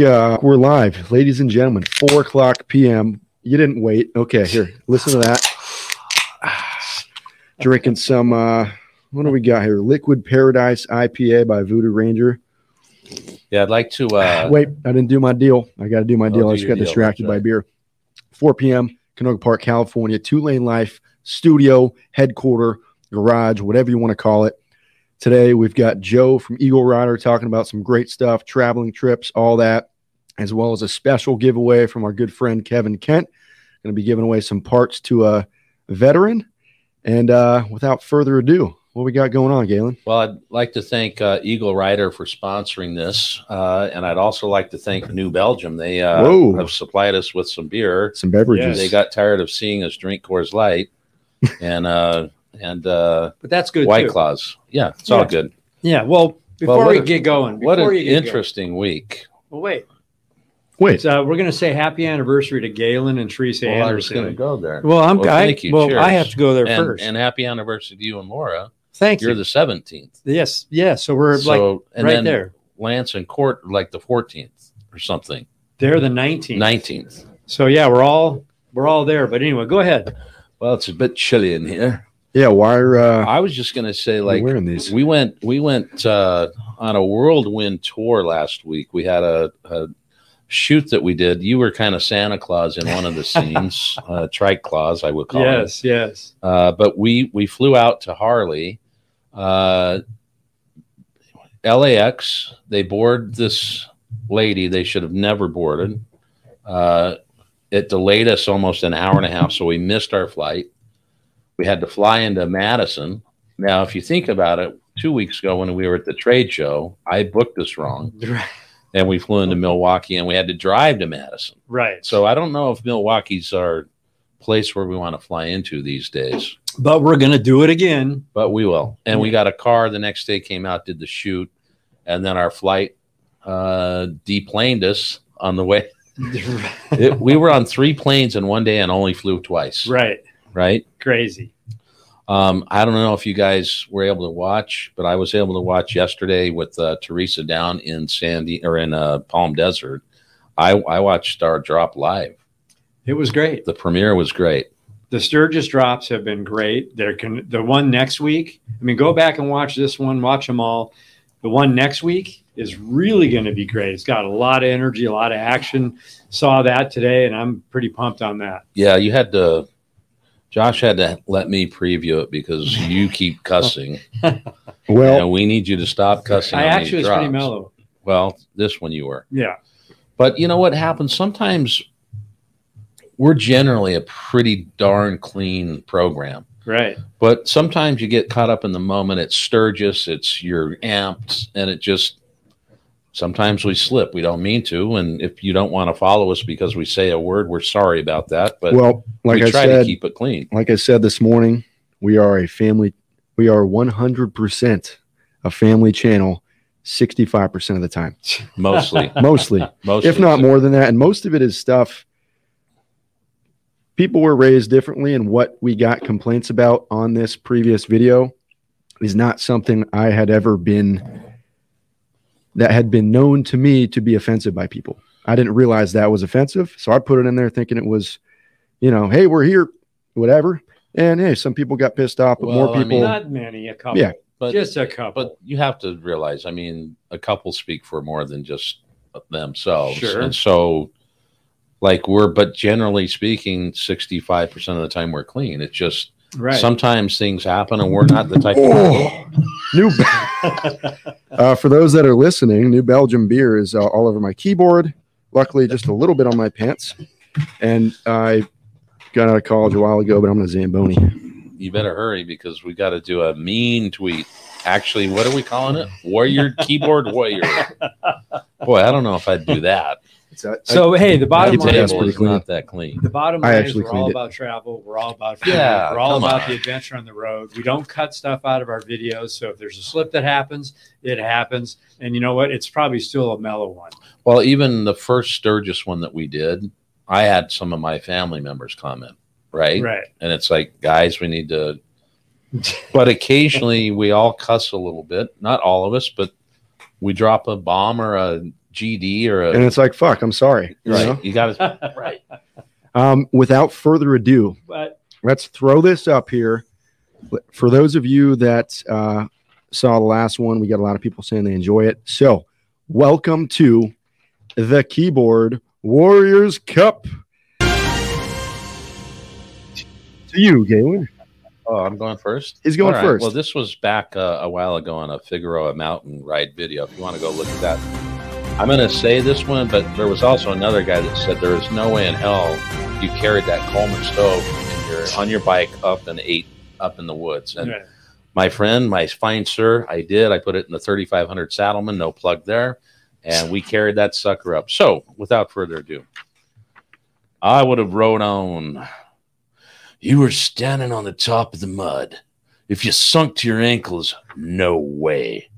uh, we're live, ladies and gentlemen. Four o'clock p.m. You didn't wait. Okay, here, listen to that. Drinking some. uh What do we got here? Liquid Paradise IPA by Voodoo Ranger. Yeah, I'd like to. Uh, Wait, I didn't do my deal. I got to do my Oh, deal. do I just got deal. distracted by beer. 4 p.m. Canoga Park, California. Two Lane Life Studio Headquarter Garage, whatever you want to call it. Today we've got Joe from Eagle Rider talking about some great stuff, traveling trips, all that, as well as a special giveaway from our good friend Kevin Kent. Going to be giving away some parts to a veteran. And uh, without further ado, what we got going on, Gaylin? well, I'd like to thank uh, Eagle Rider for sponsoring this, uh, and I'd also like to thank New Belgium. They uh, have supplied us with some beer. Some beverages. They got tired of seeing us drink Coors Light and uh, and uh, But that's good White too. Claws. Yeah, it's Yeah. all good. Yeah. Well, before what we a- get going, What an you get interesting week. Well, wait. Wait, So we're going to say happy anniversary to Gaylin and Teresa Well, I was going to go there. Well, I'm. Well, I, thank you. well, I have to go there and, first. and happy anniversary to you and Laura. Thank You're you. the 17th. yes. Yeah. So we're like So, and right then there. Lance and Court are like the 14th or something. They're the 19th. 19th. So yeah, we're all we're all there. But anyway, go ahead. Well, it's a bit chilly in here. Yeah, why are uh, I was just going to say, like, wearing these? we went we went uh, on a whirlwind tour last week. We had a, a shoot that we did. You were kind of Santa Claus in one of the scenes, uh, Trike Claus, I would call it. yes. Yes. Uh, but we we flew out to Harley, uh, LAX. They board this lady they should have never boarded. Uh, it delayed us almost an hour and a half, so we missed our flight. We had to fly into Madison. Now, if you think about it, two weeks ago when we were at the trade show, I booked this wrong, and we flew into Milwaukee, and we had to drive to Madison. Right. So I don't know if Milwaukee's our place where we want to fly into these days but we're going to do it again. but we will. And we got a car the next day, came out, did the shoot, and then our flight uh, deplaned us on the way. It, we were on three planes in one day and only flew twice. right. Right. Crazy. Um, I don't know if you guys were able to watch, but I was able to watch yesterday with uh, Teresa down in Sandy or in uh, Palm Desert. I, I watched our drop live. It was great. The premiere was great. the Sturgis drops have been great. They're con- the one next week. I mean, go back and watch this one. Watch them all. The one next week is really going to be great. It's got a lot of energy, a lot of action. Saw that today, and I'm pretty pumped on that. Yeah, you had to. Josh had to let me preview it because you keep cussing. well, and we need you to stop cussing. I on actually these was pretty mellow. Well, this one you were, Yeah, but you know what happens? Sometimes we're generally a pretty darn clean program, right. but sometimes you get caught up in the moment. It's Sturgis, it's you're amped, and it just sometimes we slip. We don't mean to, and if you don't want to follow us because we say a word, we're sorry about that. But well, like we I try said, to keep it clean. like I said this morning, we are a family. We are 100% a family channel, 65% of the time, Mostly, mostly, mostly, if not more than that. And most of it is stuff people were raised differently, and what we got complaints about on this previous video is not something I had ever been that had been known to me to be offensive by people. I didn't realize that was offensive, so I put it in there thinking it was, you know, hey, we're here, whatever. And hey, some people got pissed off, but Well, more I people. mean- Not many, a couple. Yeah. But just a couple. But you have to realize, I mean, a couple speak for more than just themselves. Sure. And so, like, we're, but generally speaking, 65% of the time we're clean. It's just right. sometimes things happen and we're not the type Oh, new. uh, for those that are listening, New Belgium beer is uh, all over my keyboard. Luckily, just a little bit on my pants. And I got out of college a while ago, but I'm a Zamboni. you better hurry because we got to do a mean tweet. Actually, what are we calling it? Warrior, keyboard warrior. Boy, I don't know if I'd do that. It's a, so hey, the bottom The the line hands table pretty is clean. not that clean. The bottom I line actually is we're all it. about travel. We're all about family. Yeah, we're all about on. the adventure on the road. We don't cut stuff out of our videos. So if there's a slip that happens, it happens. And you know what? It's probably still a mellow one. Well, even the first Sturgis one that we did, I had some of my family members comment, right? Right. And it's like, guys, we need to. But occasionally we all cuss a little bit. Not all of us, but we drop a bomb or a GD or a and it's like, fuck, I'm sorry. you right. know? You got to right. Um, without further ado, but let's throw this up here. For those of you that uh, saw the last one, we got a lot of people saying they enjoy it. So, welcome to the Keyboard Warriors Cup. To you, Gaylin. Oh, I'm going first. He's going All right. first. Well, this was back uh, a while ago on a Figueroa mountain ride video. If you want to go look at that, I'm going to say this one, but there was also another guy that said there is no way in hell you carried that Coleman stove your, on your bike up and ate up in the woods. And my friend, my fine sir, I did. I put it in the 3500 Saddlemen, no plug there, and we carried that sucker up. So, without further ado, I would have rode on. You were standing on the top of the mud. If you sunk to your ankles, no way.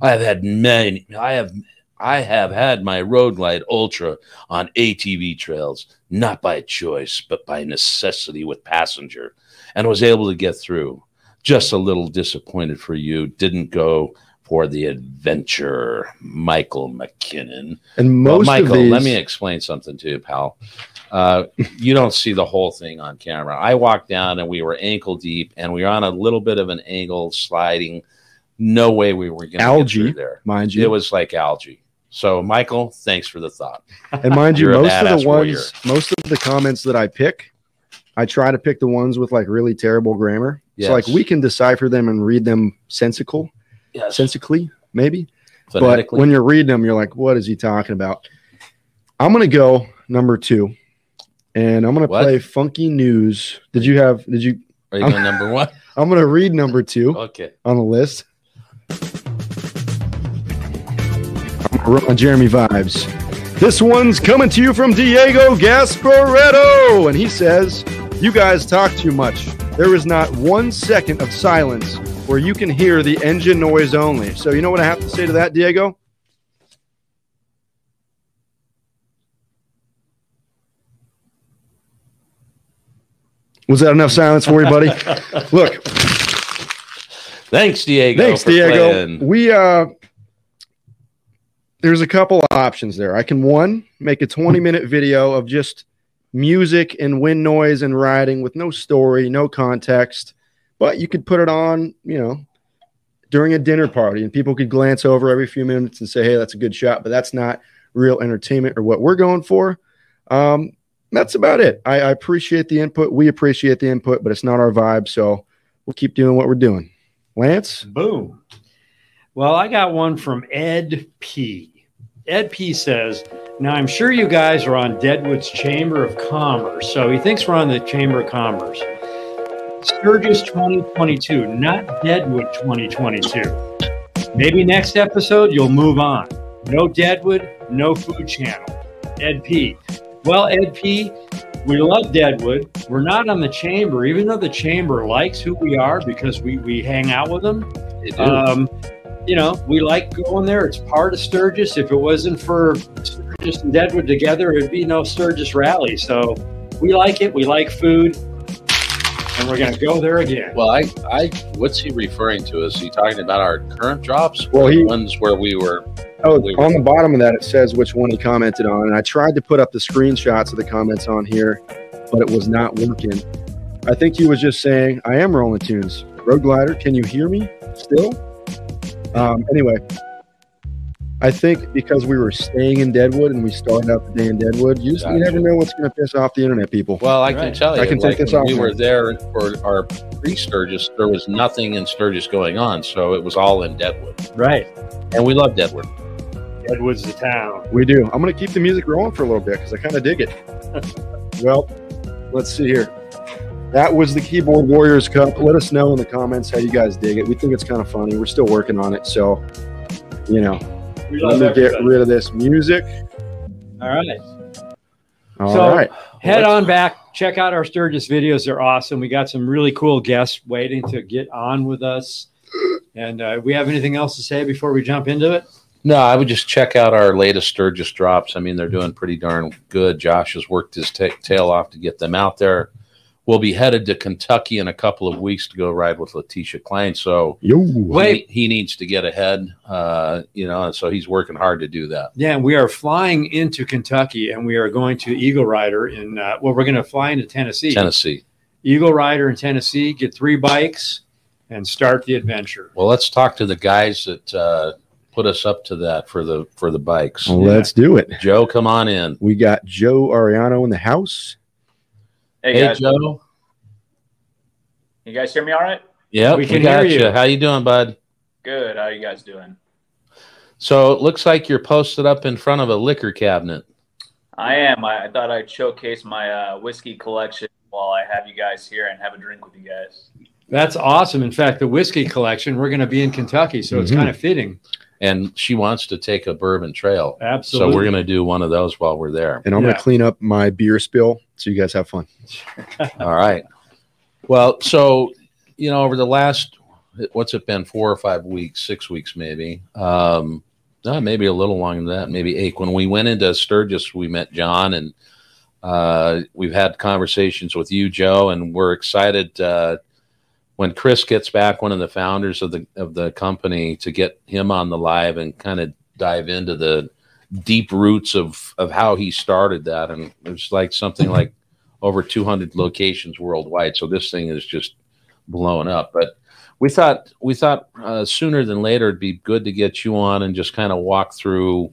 I have had many. I have. I have had my Road Glide Ultra on ATV trails, not by choice, but by necessity with passenger, and was able to get through. Just a little disappointed for you. Didn't go for the adventure, Michael McKinnon. and Well, most Michael, of these, let me explain something to you, pal. Uh, you don't see the whole thing on camera. I walked down and we were ankle deep, and we were on a little bit of an angle sliding. No way we were going to get Algae. through there. mind you. It was like algae. So, Michael, thanks for the thought. and mind you, most of badass the warrior. ones, most of the comments that I pick, I try to pick the ones with like really terrible grammar. Yes. So like we can decipher them and read them sensical, Yes, sensically, maybe. But when you're reading them, you're like, what is he talking about? I'm gonna go number two, and I'm gonna play funky news. Did you have? Did you? Are you going number one? I'm gonna read number two Okay. on the list. I'm Jeremy vibes. This one's coming to you from Diego Gasparetto, and he says, "You guys talk too much. There is not one second of silence where you can hear the engine noise only." So you know what I have to say to that, Diego? Was that enough silence for you, buddy? Look, Thanks, Diego. Thanks, Diego. playing. We uh there's a couple of options there. I can one make a 20 minute video of just music and wind noise and riding with no story, no context, but you could put it on, you know, during a dinner party and people could glance over every few minutes and say, "Hey, that's a good shot," but that's not real entertainment or what we're going for. Um, that's about it. I, I appreciate the input. We appreciate the input, but it's not our vibe, so we'll keep doing what we're doing. Lance, Boom. Well, I got one from Ed P. Ed P says, Now I'm sure you guys are on Deadwood's Chamber of Commerce. So he thinks we're on the Chamber of Commerce. Sturgis 2022, not Deadwood 2022. Maybe next episode you'll move on. No Deadwood, no Food Channel. Ed P. Well, Ed P, we love Deadwood. We're not on the Chamber, even though the Chamber likes who we are because we, we hang out with them. Um, you know, we like going there. It's part of Sturgis. If it wasn't for Sturgis and Deadwood together, it'd be no Sturgis rally. So we like it. We like food, and we're gonna go there again. well, I, I, what's he referring to? Is he talking about our current drops? Well, or the he- ones where we were. Oh, We- on the bottom of that, it says which one he commented on. And I tried to put up the screenshots of the comments on here, but it was not working. I think he was just saying, I am rolling tunes. Road Glider, can you hear me still? Um, anyway, I think because we were staying in Deadwood and we started out the day in Deadwood, you, just, you never know what's going to piss off the internet people. Well, I can tell you, I can take this when off we now. were there for our pre-Sturgis. There was nothing in Sturgis going on, so it was all in Deadwood, right, and we love Deadwood. Deadwood's the town. We do. I'm going to keep the music rolling for a little bit because I kind of dig it. well, let's see here. That was the Keyboard Warriors Cup. Let us know in the comments how you guys dig it. We think it's kind of funny. We're still working on it. So, you know, We let love me get rid of this music. All right. All So- right. Head let's- on back. Check out our Sturgis videos. They're awesome. We got some really cool guests waiting to get on with us. And uh, we have anything else to say before we jump into it? No, I would just check out our latest Sturgis drops. I mean, they're doing pretty darn good. Josh has worked his ta tail off to get them out there. Will be headed to Kentucky in a couple of weeks to go ride with Letitia Klein. So Yo. Wait. he, he needs to get ahead, uh, you know, and so he's working hard to do that. Yeah, we are flying into Kentucky, and we are going to Eagle Rider in. Uh, well, we're going to fly into Tennessee. Tennessee. Eagle Rider in Tennessee. Get three bikes and start the adventure. Well, let's talk to the guys that uh, put us up to that for the for the bikes. Well, Let's do it. Joe, come on in. We got Joe Ariano in the house. Hey, Hey, Joe. you guys hear me all right? Yeah, We we can got hear you. you. How you doing, bud? Good. How you guys doing? So it looks like you're posted up in front of a liquor cabinet. I am. I, I thought I'd showcase my uh, whiskey collection while I have you guys here and have a drink with you guys. That's awesome. In fact, the whiskey collection. We're going to be in Kentucky, so it's Mhm. kind of fitting. And she wants to take a bourbon trail. Absolutely. So we're going to do one of those while we're there. And I'm Yeah. going to clean up my beer spill so you guys have fun. All right. Well, so you know, over the last what's it been, four or five weeks, six weeks maybe, um, no, maybe a little longer than that, maybe eight. When we went into Sturgis, we met John, and uh, we've had conversations with you, Joe, and we're excited. Uh, when Chris gets back, one of the founders of the of the company, to get him on the live and kind of dive into the deep roots of of how he started that, and it's like something like over 200 locations worldwide. So this thing is just blowing up. But we thought we thought uh, sooner than later it'd be good to get you on and just kind of walk through,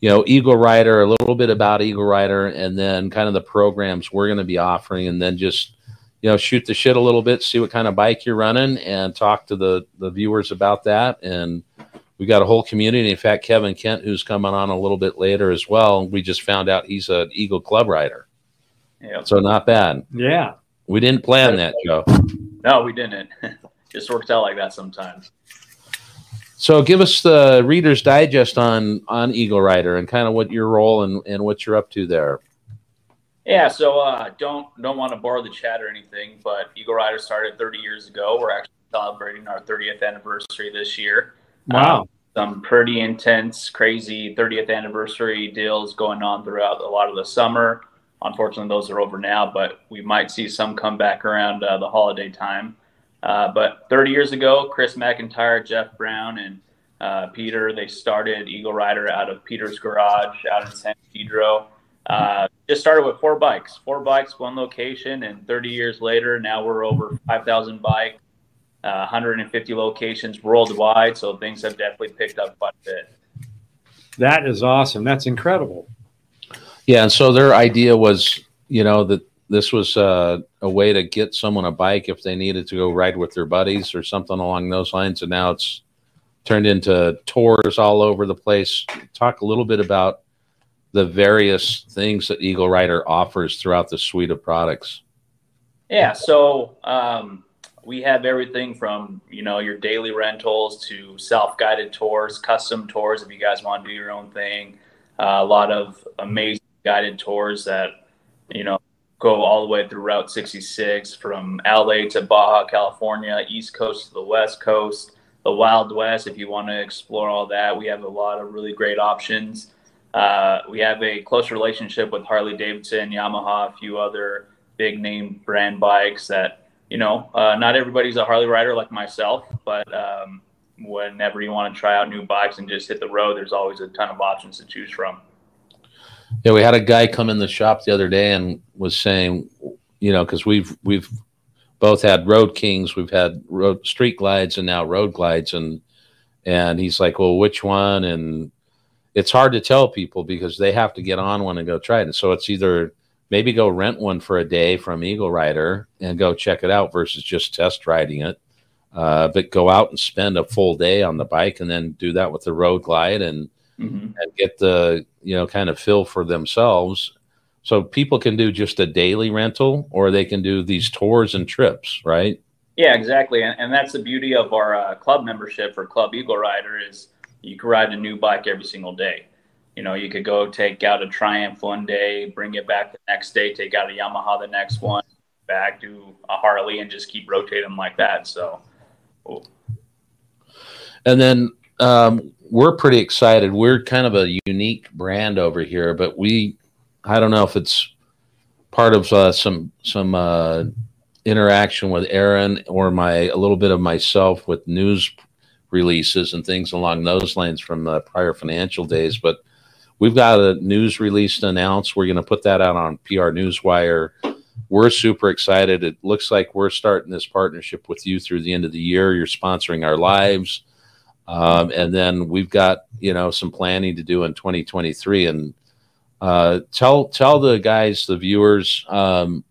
you know, Eagle Rider, a little bit about Eagle Rider, and then kind of the programs we're going to be offering, and then just you know shoot the shit a little bit, see what kind of bike you're running, and talk to the the viewers about that. And we've got a whole community. In fact, Kevin Kent, who's coming on a little bit later as well, we just found out he's an Eagle Club rider. Yep. So not bad. yeah. We didn't plan that, Joe. No, we didn't. Just works out like that sometimes. So give us the Reader's Digest on on Eagle Rider and kind of what your role and, and what you're up to there. Yeah. So uh, don't don't want to borrow the chat or anything, but Eagle Rider started 30 years ago. We're actually celebrating our 30th anniversary this year. Wow. some pretty intense, crazy 30th anniversary deals going on throughout a lot of the summer. Unfortunately, those are over now, but we might see some come back around uh, the holiday time. Uh, but 30 years ago, Chris McIntyre, Jeff Brown, and uh, Peter, they started Eagle Rider out of Peter's garage out in San Pedro. Uh, just started with four bikes, four bikes, one location, and 30 years later, now we're over 5,000 bikes, uh, 150 locations worldwide. So things have definitely picked up quite a bit. That is awesome. That's incredible. Yeah, and so their idea was, you know, that this was uh, a way to get someone a bike if they needed to go ride with their buddies or something along those lines. And now it's turned into tours all over the place. Talk a little bit about the various things that Eagle Rider offers throughout the suite of products. Yeah, so um, we have everything from you know your daily rentals to self-guided tours, custom tours if you guys want to do your own thing. Uh, a lot of amazing guided tours that you know go all the way through Route 66 from LA to Baja California, East Coast to the West Coast, the Wild West. If you want to explore all that, we have a lot of really great options. Uh, we have a close relationship with Harley Davidson, Yamaha, a few other big name brand bikes that you know uh, not everybody's a harley rider like myself but um, whenever you want to try out new bikes and just hit the road there's always a ton of options to choose from Yeah, we had a guy come in the shop the other day and was saying, you know, because we've we've both had road kings, we've had road street glides, and now road glides, and and he's like, well, which one? And it's hard to tell people because they have to get on one and go try it. And so it's either maybe go rent one for a day from Eagle Rider and go check it out versus just test riding it. Uh, but go out and spend a full day on the bike and then do that with the road glide and mm-hmm. and get the you know kind of feel for themselves so people can do just a daily rental or they can do these tours and trips right yeah exactly and, and that's the beauty of our uh, club membership for club eagle rider is you could ride a new bike every single day. You know you could go take out a triumph one day bring it back the next day take out a yamaha the next one back do a harley and just keep rotating like that. So and then um, we're pretty excited. We're kind of a unique brand over here but we i don't know if it's part of uh, some some uh, interaction with Aaron or my a little bit of myself with news releases and things along those lines from the prior financial days. But we've got a news release to announce. We're going to put that out on PR Newswire. We're super excited. It looks like we're starting this partnership with you through the end of the year. You're sponsoring our lives. Um, and then we've got, you know, some planning to do in 2023 and uh, tell, tell the guys, the viewers, um,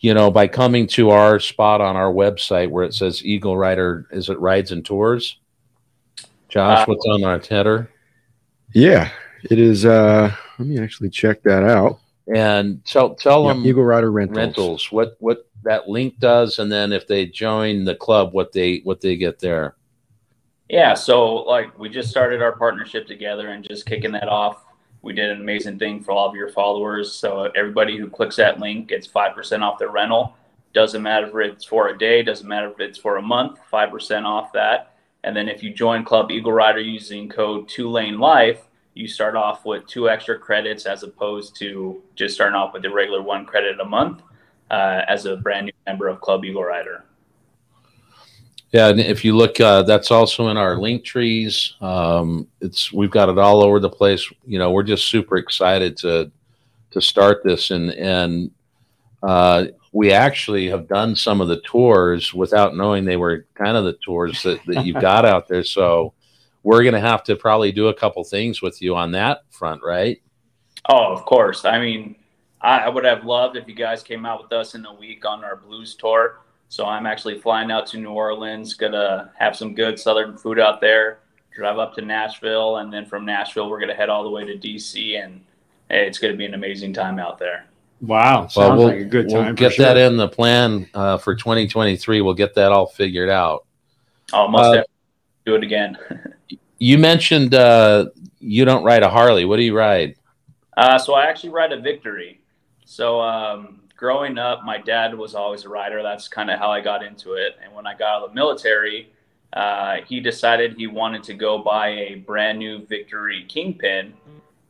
you know, by coming to our spot on our website where it says Eagle Rider, is it rides and tours? Josh, Uh, what's on our header? Yeah, it is. Uh, let me actually check that out. And tell tell Yeah, them Eagle Rider Rentals. rentals what what that link does, and then if they join the club, what they what they get there. Yeah, so like we just started our partnership together and just kicking that off. We did an amazing thing for all of your followers. So everybody who clicks that link gets five percent off their rental. Doesn't matter if it's for a day, doesn't matter if it's for a month, five percent off that. And then if you join Club Eagle Rider using code Two Lane Life, you start off with two extra credits as opposed to just starting off with the regular one credit a month uh, as a brand new member of Club Eagle Rider. Yeah, and if you look, uh, that's also in our link trees. Um, it's we've got it all over the place. You know, we're just super excited to to start this, and and uh, we actually have done some of the tours without knowing they were kind of the tours that, that you've got out there. So we're going to have to probably do a couple things with you on that front, right? Oh, of course. I mean, I, I would have loved if you guys came out with us in a week on our blues tour. So I'm actually flying out to New Orleans, gonna have some good southern food out there, drive up to Nashville, and then from Nashville we're gonna head all the way to DC, and hey, it's gonna be an amazing time out there. Wow, sounds Well, we'll, like a good time. we'll get for sure. that in the plan uh, for 2023. We'll get that all figured out. Oh, most Uh, do it again. You mentioned uh, you don't ride a Harley. What do you ride? Uh, so I actually ride a Victory. So um, growing up, my dad was always a rider. That's kind of how I got into it. And when I got out of the military, uh, he decided he wanted to go buy a brand new Victory Kingpin.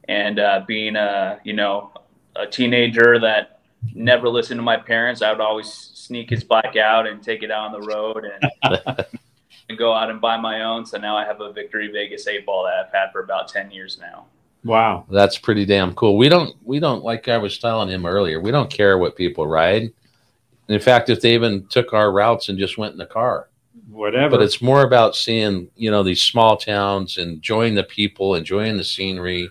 And uh, being a you know a teenager that never listened to my parents, I would always sneak his bike out and take it out on the road and. go out and buy my own so now i have a victory vegas 8 ball that i've had for about 10 years now Wow. That's pretty damn cool. We don't we don't like I was telling him earlier. We don't care what people ride. In fact, if they even took our routes and just went in the car, Whatever. but it's more about seeing you know these small towns, enjoying the people, enjoying the scenery,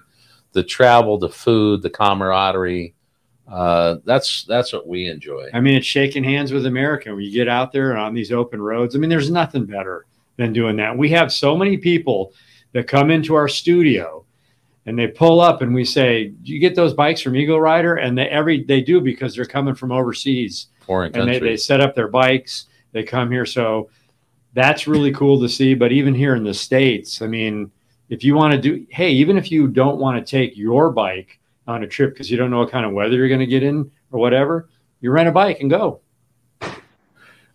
the travel, the food, the camaraderie. Uh, that's that's what we enjoy. I mean, it's shaking hands with America. When you get out there on these open roads, I mean, there's nothing better than doing that. We have so many people that come into our studio and they pull up and we say, Do you get those bikes from Eagle Rider? And they every they do because they're coming from overseas Foreign and they, they set up their bikes, they come here. So that's really cool to see. But even here in the States, I mean, if you want to do hey, even if you don't want to take your bike on a trip because you don't know what kind of weather you're going to get in or whatever, you rent a bike and go.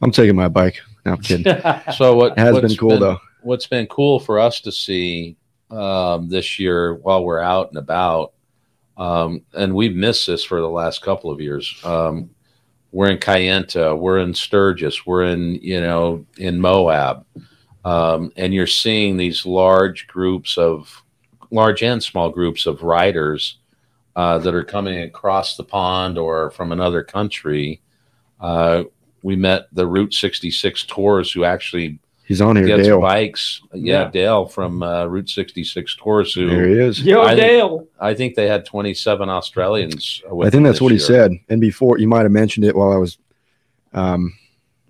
I'm taking my bike. No, I'm kidding. so what It has what's been cool though. what's been cool for us to see um, this year while we're out and about, um, and we've missed this for the last couple of years. Um, we're in Kayenta, we're in Sturgis, we're in you know in Moab, um, and you're seeing these large groups of large and small groups of riders uh, that are coming across the pond or from another country. Uh, we met the Route 66 tours who actually He's on here, gets Dale. bikes. Yeah, Yeah. Dale from uh, Route 66 Tours. who There he is. Yo, I think- Dale. I think they had 27 Australians. with I think that's this what he said. And before, you might have mentioned it while I was um,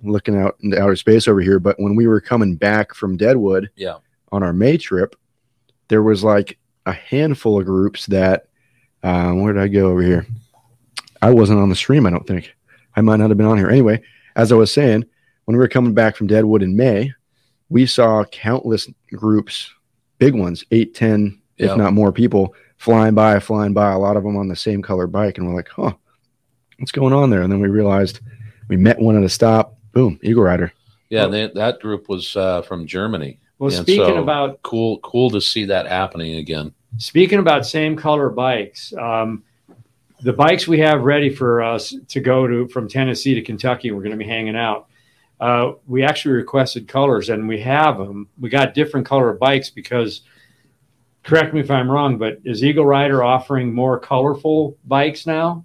looking out into outer space over here. But when we were coming back from Deadwood, Yeah. on our May trip, there was like a handful of groups that. Um, where did I go over here? I wasn't on the stream. I don't think I might not have been on here. Anyway, as I was saying, when we were coming back from Deadwood in May, we saw countless groups, big ones, eight, ten, Yeah. if not more people flying by, flying by, a lot of them on the same color bike. And we're like, huh, what's going on there? And then we realized we met one at a stop. Boom, Eagle Rider. Yeah, they, that group was uh, from Germany. Well, And speaking so- about Cool, cool to see that happening again. speaking about same color bikes, um, the bikes we have ready for us to go to from Tennessee to Kentucky, we're going to be hanging out. Uh, we actually requested colors and we have them. We got different color bikes because, correct me if I'm wrong, but is Eagle Rider offering more colorful bikes now?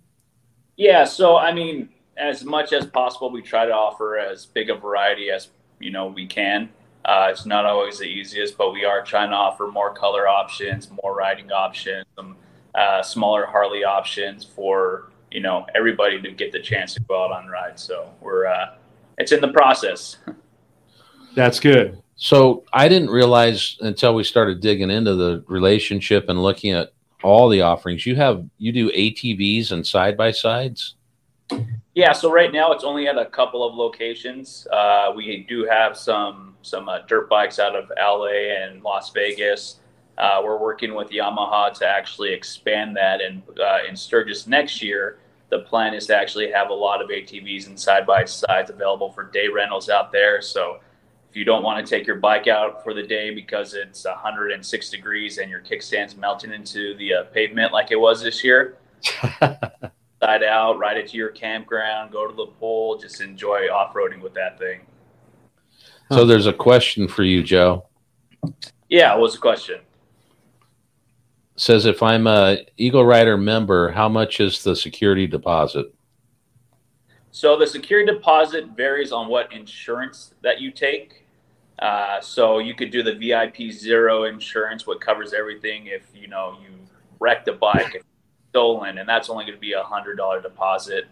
Yeah, so I mean, as much as possible, we try to offer as big a variety as you know we can. Uh, it's not always the easiest, but we are trying to offer more color options, more riding options, some uh, smaller Harley options for you know everybody to get the chance to go out on rides. So we're uh, it's in the process. That's good. So I didn't realize until we started digging into the relationship and looking at all the offerings. You have you do ATVs and side by sides. Yeah, so right now it's only at a couple of locations. Uh, we do have some some uh, dirt bikes out of LA and Las Vegas. Uh, we're working with Yamaha to actually expand that, and uh, in Sturgis next year, the plan is to actually have a lot of ATVs and side by sides available for day rentals out there. So if you don't want to take your bike out for the day because it's 106 degrees and your kickstand's melting into the uh, pavement like it was this year, side out, ride it to your campground, go to the pool, just enjoy off roading with that thing. So there's a question for you, Joe. Yeah, what's the question? says if I'm a Eagle Rider member, how much is the security deposit? So the security deposit varies on what insurance that you take. Uh, so you could do the VIP zero insurance, what covers everything if you know you wreck the bike, stolen, and that's only going to be a hundred dollar deposit.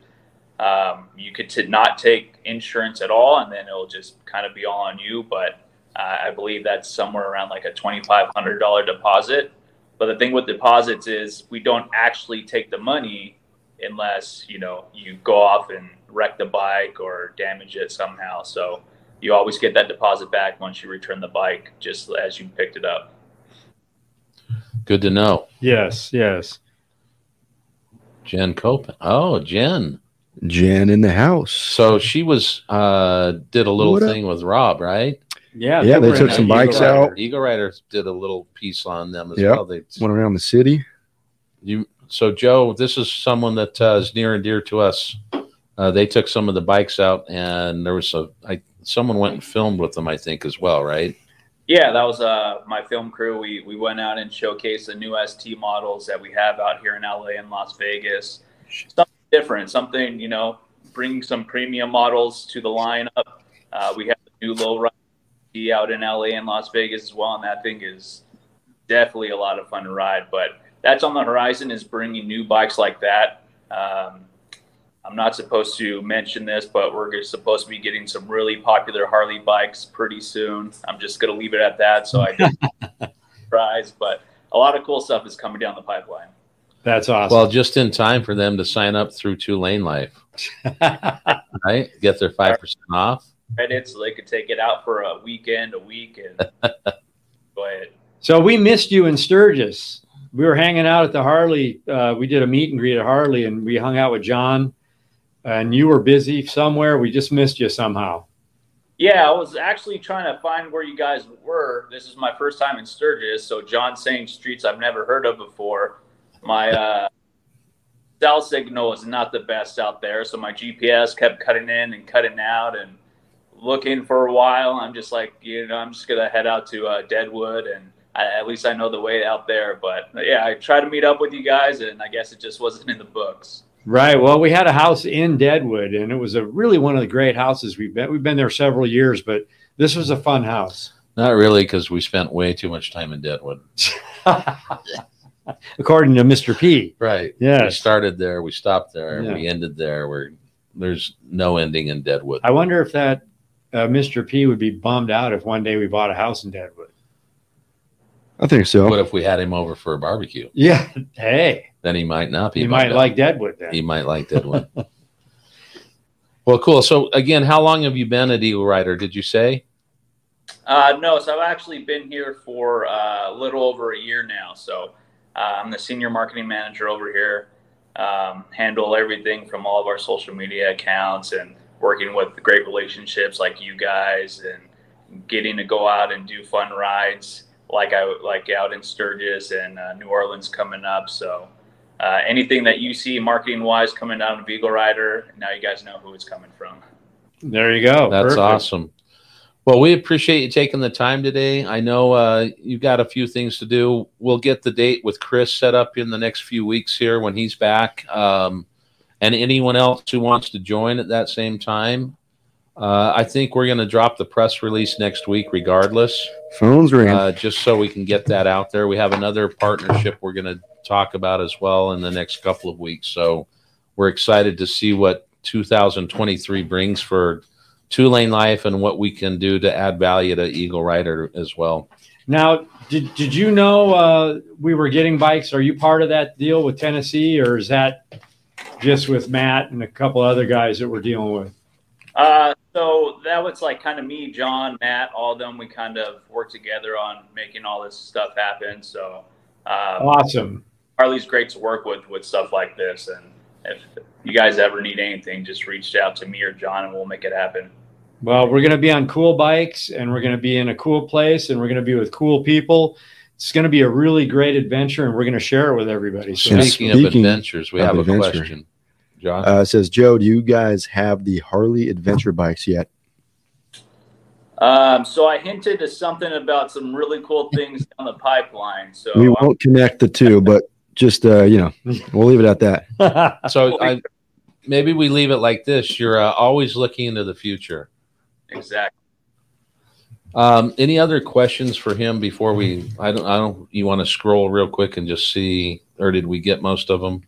Um, you could t- not take insurance at all, and then it'll just kind of be all on you. But uh, I believe that's somewhere around like a twenty five hundred dollar deposit. But the thing with deposits is we don't actually take the money unless you know you go off and wreck the bike or damage it somehow. So you always get that deposit back once you return the bike, just as you picked it up. Good to know. Yes, yes. Jen Copen. Oh, Jen. Jen in the house. So she was uh did a little What up? thing with Rob, right? Yeah, Yeah, they were took some bikes Eagle out. Rider. Eagle Riders did a little piece on them as Yep. well. They Went around the city. you so Joe, this is someone that uh, is near and dear to us. Uh, they took some of the bikes out, and there was a I, someone went and filmed with them, I think, as well, right? Yeah, that was uh, my film crew. We we went out and showcased the new ST models that we have out here in LA and Las Vegas. Something different, something you know, bring some premium models to the lineup. Uh, we have the new low ride out in LA and Las Vegas as well, and that thing is definitely a lot of fun to ride. But that's on the horizon is bringing new bikes like that. Um, I'm not supposed to mention this, but we're supposed to be getting some really popular Harley bikes pretty soon. I'm just going to leave it at that. So I don't surprise, but a lot of cool stuff is coming down the pipeline. That's awesome. Well, just in time for them to sign up through Two Lane Life, right? Get their five percent off. Credit so they could take it out for a weekend, a week, and go ahead. so we missed you in Sturgis. We were hanging out at the Harley. Uh, we did a meet and greet at Harley, and we hung out with John. And you were busy somewhere. We just missed you somehow. Yeah, I was actually trying to find where you guys were. This is my first time in Sturgis, so John saying streets I've never heard of before. My uh, cell signal is not the best out there, so my GPS kept cutting in and cutting out, and looking for a while. I'm just like, you know, I'm just gonna head out to uh, Deadwood, and I, at least I know the way out there. But yeah, I tried to meet up with you guys, and I guess it just wasn't in the books. Right. Well, we had a house in Deadwood, and it was a really one of the great houses we've been. We've been there several years, but this was a fun house. Not really, because we spent way too much time in Deadwood. According to Mr. P. Right. Yeah. We started there, we stopped there, Yeah. we ended there. We're there's no ending in Deadwood. I wonder if that uh, Mr. P would be bummed out if one day we bought a house in Deadwood. I think so. What if we had him over for a barbecue? Yeah. Hey, Then he might not be. He might bummed like Deadwood then. He might like Deadwood. well, cool. So again, how long have you been at Eagle Rider? Did you say? Uh, no, so I've actually been here for uh, a little over a year now. So uh, I'm the senior marketing manager over here. Um, handle everything from all of our social media accounts and working with great relationships like you guys and getting to go out and do fun rides like I like out in Sturgis and uh, New Orleans coming up. So uh, anything that you see marketing wise coming down of Beagle Rider, now you guys know who it's coming from. There you go. That's Perfect. awesome. Well, we appreciate you taking the time today. I know uh, you've got a few things to do. We'll get the date with Chris set up in the next few weeks here when he's back. Um, and anyone else who wants to join at that same time, uh, I think we're going to drop the press release next week, regardless, Phones ring. uh, just so we can get that out there. We have another partnership we're going to talk about as well in the next couple of weeks. So we're excited to see what 2023 brings for two lane life and what we can do to add value to Eagle Rider as well. Now, did, did you know uh, we were getting bikes? Are you part of that deal with Tennessee, or is that just with Matt and a couple other guys that we're dealing with? Uh, so that was like kind of me, John, Matt, all of them. We kind of worked together on making all this stuff happen. So um, Awesome. Harley's great to work with with stuff like this. And if you guys ever need anything, just reach out to me or John, and we'll make it happen. Well, we're going to be on cool bikes and we're going to be in a cool place and we're going to be with cool people. It's going to be a really great adventure and we're going to share it with everybody. So Yeah. Speaking, of adventures, we of have a question. John? Uh, says, Joe, do you guys have the Harley Adventure bikes yet? Um, so I hinted to something about some really cool things down the pipeline. So we won't connect the two, but just, uh, you know, we'll leave it at that. so I, maybe we leave it like this. You're uh, always looking into the future. exactly. Um, any other questions for him before we? I don't. I don't. You want to scroll real quick and just see, or did we get most of them?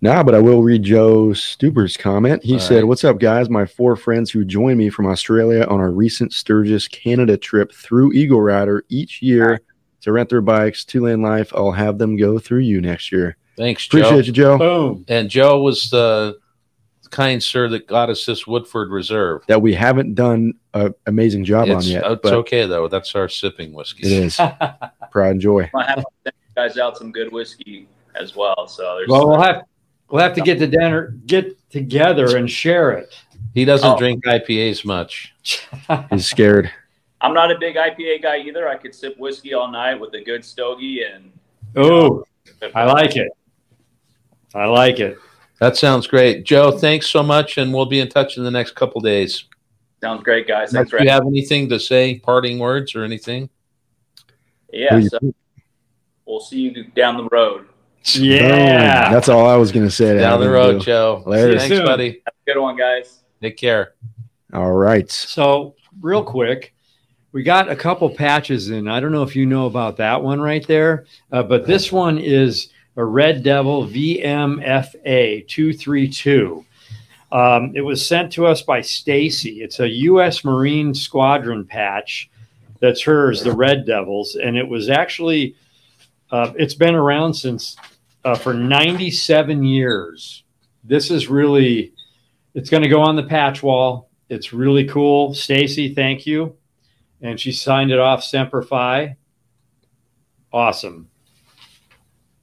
Nah, but I will read Joe Stuber's comment. He All said, right. What's up, guys? My four friends who joined me from Australia on our recent Sturgis Canada trip through Eagle Rider each year to rent their bikes, two lane life. I'll have them go through you next year. Thanks, Joe. Appreciate you, Joe. Boom. And Joe was the kind sir that got us this Woodford Reserve. That we haven't done an amazing job on yet, oh, it's but okay though. That's our sipping whiskey. it is. Pride and joy. I have to send guys out some good whiskey as well. So there's well, we'll have we'll have to get to dinner, get together and share it. He doesn't Oh. drink IPAs much. He's scared. I'm not a big IPA guy either. I could sip whiskey all night with a good stogie and Oh, I like it. I like it. That sounds great, Joe. Thanks so much, and we'll be in touch in the next couple days. sounds great, guys. Thanks Do you have anything to say? Parting words or anything? yeah. So we'll see you down the road. Yeah. Boom. That's all I was going to say. Down the road, do. Joe. Later. Thanks, soon. buddy. Have a good one, guys. Take care. All right. So, real quick, we got a couple patches in. I don't know if you know about that one right there, uh, but this one is a Red Devil VMFA 232. Um, it was sent to us by Stacy. It's a U.S. Marine Squadron patch that's hers, the Red Devils, and it was actually uh, it's been around since uh, for 97 years. This is really it's going to go on the patch wall. It's really cool. Stacy, thank you. And she signed it off Semper Fi. Awesome.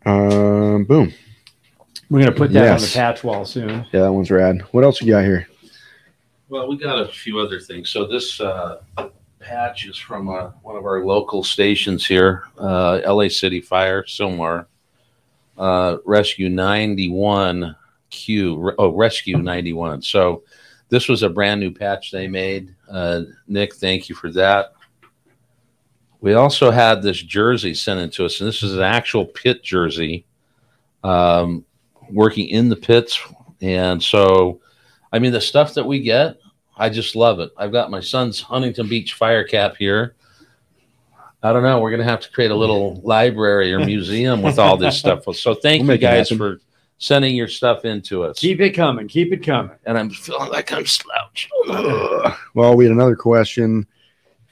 Um, boom. We're going to put that on the patch wall soon. Yeah, that one's rad. What else you got here? Well, we got a few other things. So this uh, patch is from uh, one of our local stations here, uh, LA City Fire, Sylmar, uh, Rescue 91 Q. Oh, Rescue 91. So this was a brand new patch they made. Uh, Nick, thank you for that. We also had this jersey sent in to us, and this is an actual pit jersey, um, working in the pits. And so, I mean, the stuff that we get, I just love it. I've got my son's Huntington Beach fire cap here. I don't know. We're going to have to create a little library or museum with all this stuff. So thank We'll you guys for sending your stuff into us. Keep it coming. Keep it coming. and I'm feeling like I'm slouched. Ugh. Well, we had another question.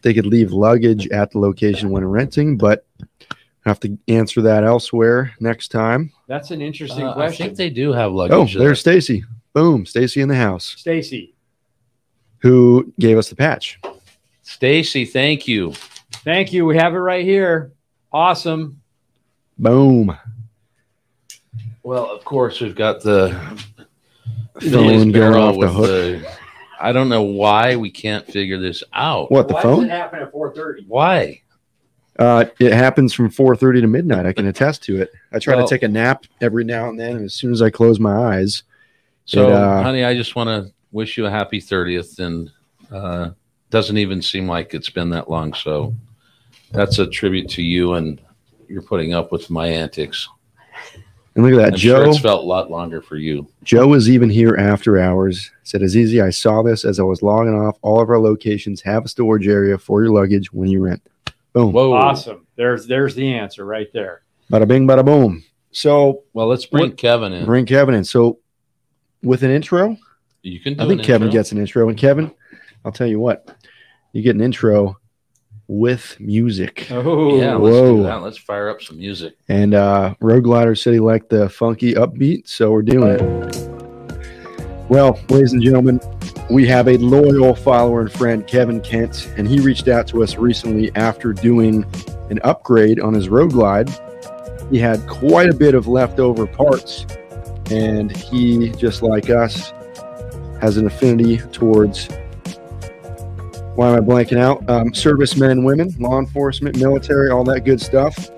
They could leave luggage at the location when renting, but have to answer that elsewhere next time. That's an interesting Uh, I think they do have Oh, luggage. there. there's Stacy. Boom, Stacy in the house, Stacy, who gave us the patch. Stacy, thank you. thank you. We have it right here. Awesome. Boom. Well, of course, we've got the Phone going barrel off the with hook. the- I don't know why we can't figure this out. What the Why phone? does it happen at 4:30? Why? Uh, it happens from 4:30 to midnight. I can attest to it. I try Well- to take a nap every now and then, and as soon as I close my eyes, So, It, uh, honey, I just want to wish you a happy 30th, and uh, doesn't even seem like it's been that long. So, that's a tribute to you, and you're putting up with my antics. And look at that, I'm sure Joe. it's felt a lot longer for you. Joe was even here after hours. Said Azizi, I saw this as I was logging off. All of our locations have a storage area for your luggage when you rent. Boom. Whoa! Awesome. There's there's the answer right there. Bada bing, bada boom. So Well, let's bring What- Kevin in. bring Kevin in. So with an intro, you can. Do I think an Kevin intro. gets an intro. And Kevin, I'll tell you what, you get an intro with music. Oh, Yeah, let's do that. Let's fire up some music. And uh, Road Glider said he liked the funky upbeat, so we're doing it. Well, ladies and gentlemen, we have a loyal follower and friend, Kevin Kent, and he reached out to us recently after doing an upgrade on his Road Glide. He had quite a bit of leftover parts, and he, just like us, has an affinity towards. Why am I blanking out? Um, servicemen and women, law enforcement, military, all that good stuff.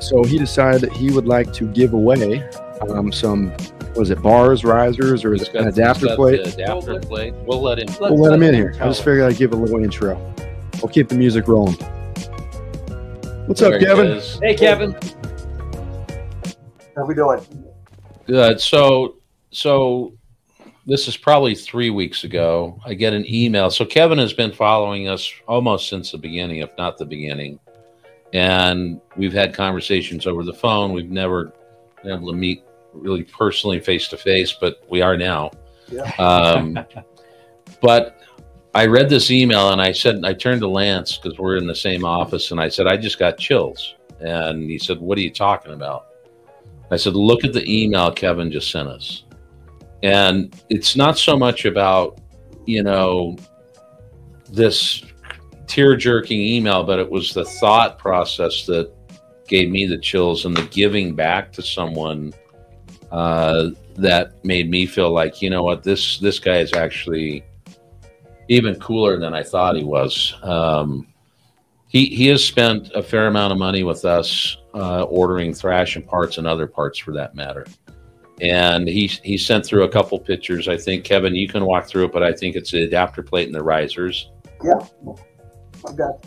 So he decided that he would like to give away um, some, was it bars, risers, or is it an adapter got plate? the Adapter plate. We'll let him. We'll let him in here. I just figured I'd give a little intro. We'll keep the music rolling. What's There up, Kevin? is. Hey, Kevin. How we doing? Good. So, so this is probably three weeks ago. I get an email. So Kevin has been following us almost since the beginning, if not the beginning, and we've had conversations over the phone. We've never been able to meet really personally face to face, but we are now. Yeah. Um, but I read this email and I said, I turned to Lance because we're in the same office, and I said, I just got chills. And he said, What are you talking about? I said, Look at the email Kevin just sent us. And it's not so much about, you know, this tear jerking email, but it was the thought process that gave me the chills and the giving back to someone uh, that made me feel like, you know what, this this guy is actually even cooler than I thought he was. Um, he he has spent a fair amount of money with us uh, ordering Thrashin parts and other parts for that matter. And he he sent through a couple pictures. I think Kevin, you can walk through it, but I think it's the adapter plate and the risers. Yeah, I've got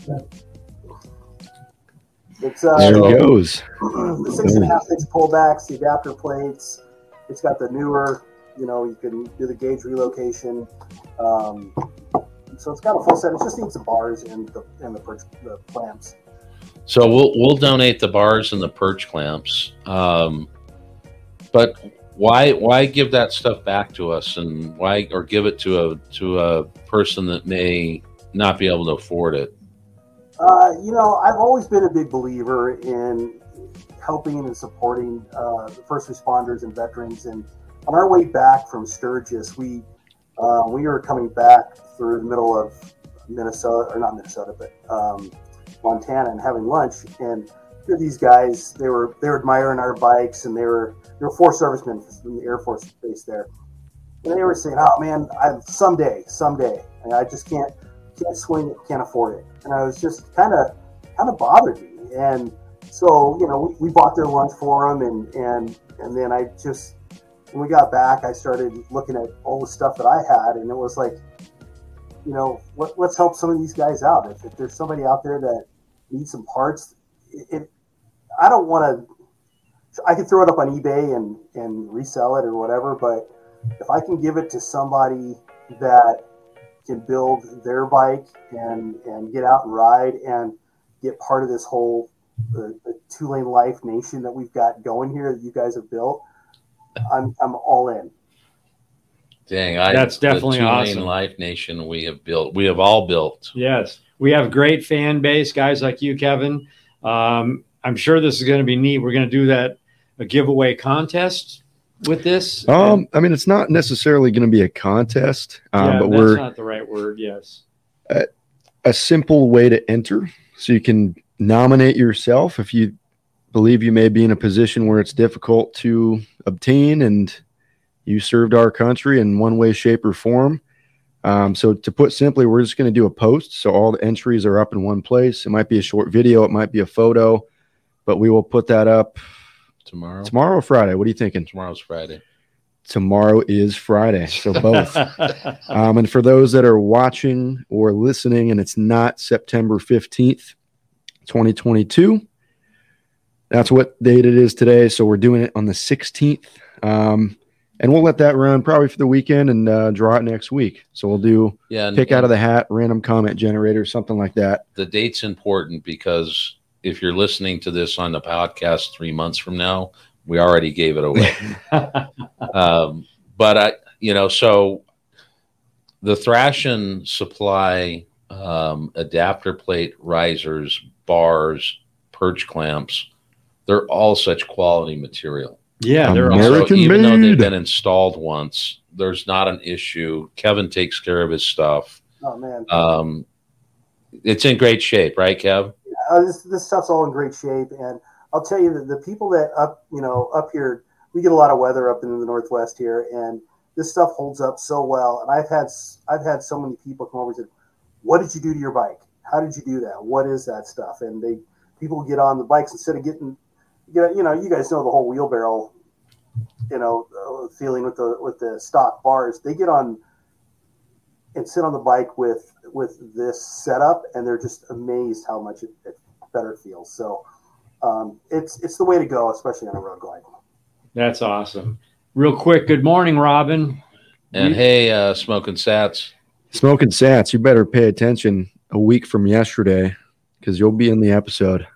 it's uh, There So- he goes. the six and a half inch pullbacks, the adapter plates. It's got the newer, you know, you can do the gauge relocation. Um, so it's got a full set. It just needs the bars and the and the, perch, the clamps. So we'll we'll donate the bars and the perch clamps. Um, but why why give that stuff back to us and why or give it to a to a person that may not be able to afford it? Uh, you know, I've always been a big believer in helping and supporting uh, the first responders and veterans. And on our way back from Sturgis, we uh, we were coming back through the middle of Minnesota, or not Minnesota, but um, Montana, and having lunch. And these guys, they were they were admiring our bikes, and they were they were four servicemen from the Air Force Base there, and they were saying, "Oh man, I someday, someday," and I just can't can't swing it, can't afford it. And I was just kind of kind of bothered me. And so, you know, we, we bought their lunch for them, and and and then I just when we got back, I started looking at all the stuff that I had, and it was like, you know, let, let's help some of these guys out. If, if there's somebody out there that needs some parts, it, it I don't want to. I could throw it up on eBay and and resell it or whatever, but if I can give it to somebody that can build their bike and and get out and ride and get part of this whole the, the two lane life nation that we've got going here that you guys have built i'm i'm all in Dang, I, That's definitely the two-lane awesome. Life Nation we have built. We have all built. Yes, we have great fan base, guys like you, Kevin. Um, I'm sure this is going to be neat. We're going to do that a giveaway contest with this. Um, I mean, it's not necessarily going to be a contest, um, yeah, but that's we're not the right word. Yes. a simple way to enter. So you can nominate yourself if you believe you may be in a position where it's difficult to obtain and you served our country in one way, shape, or form. Um, so to put simply, we're just going to do a post. So all the entries are up in one place. It might be a short video, it might be a photo, but we will put that up Tomorrow. tomorrow or Friday. What are you thinking? Tomorrow's Friday. Tomorrow is Friday, so both. um, and for those that are watching or listening, and it's not September fifteenth, twenty twenty-two, that's what date it is today. So we're doing it on the sixteenth. Um, and we'll let that run probably for the weekend and uh, draw it next week. So we'll do Yeah. And, pick out of the hat, random comment generator, something like that. the date's important because if you're listening to this on the podcast three months from now, we already gave it away. um, but I, you know, so the Thrashin supply um, adapter plate risers, bars, perch clamps, they're all such quality material. yeah, they're American also, so even though they've been installed once, there's not an issue. Kevin takes care of his stuff. Oh man, Um, it's in great shape, right, Kev? Uh, this this stuff's all in great shape, and I'll tell you that the people that up you know up here, we get a lot of weather up in the northwest here, and this stuff holds up so well. And I've had I've had so many people come over and say, "What did you do to your bike? How did you do that? What is that stuff?" And they people get on the bikes instead of getting, you know, you know, you guys know the whole wheelbarrow, you know, uh, feeling with the with the stock bars. They get on and sit on the bike with with this setup, and they're just amazed how much it, it better it feels. So um, it's it's the way to go, especially on a road glide. That's awesome. Real quick, good morning, Robin. And You- hey, uh, smoking sats. Smoking Sats, you better pay attention a week from yesterday because you'll be in the episode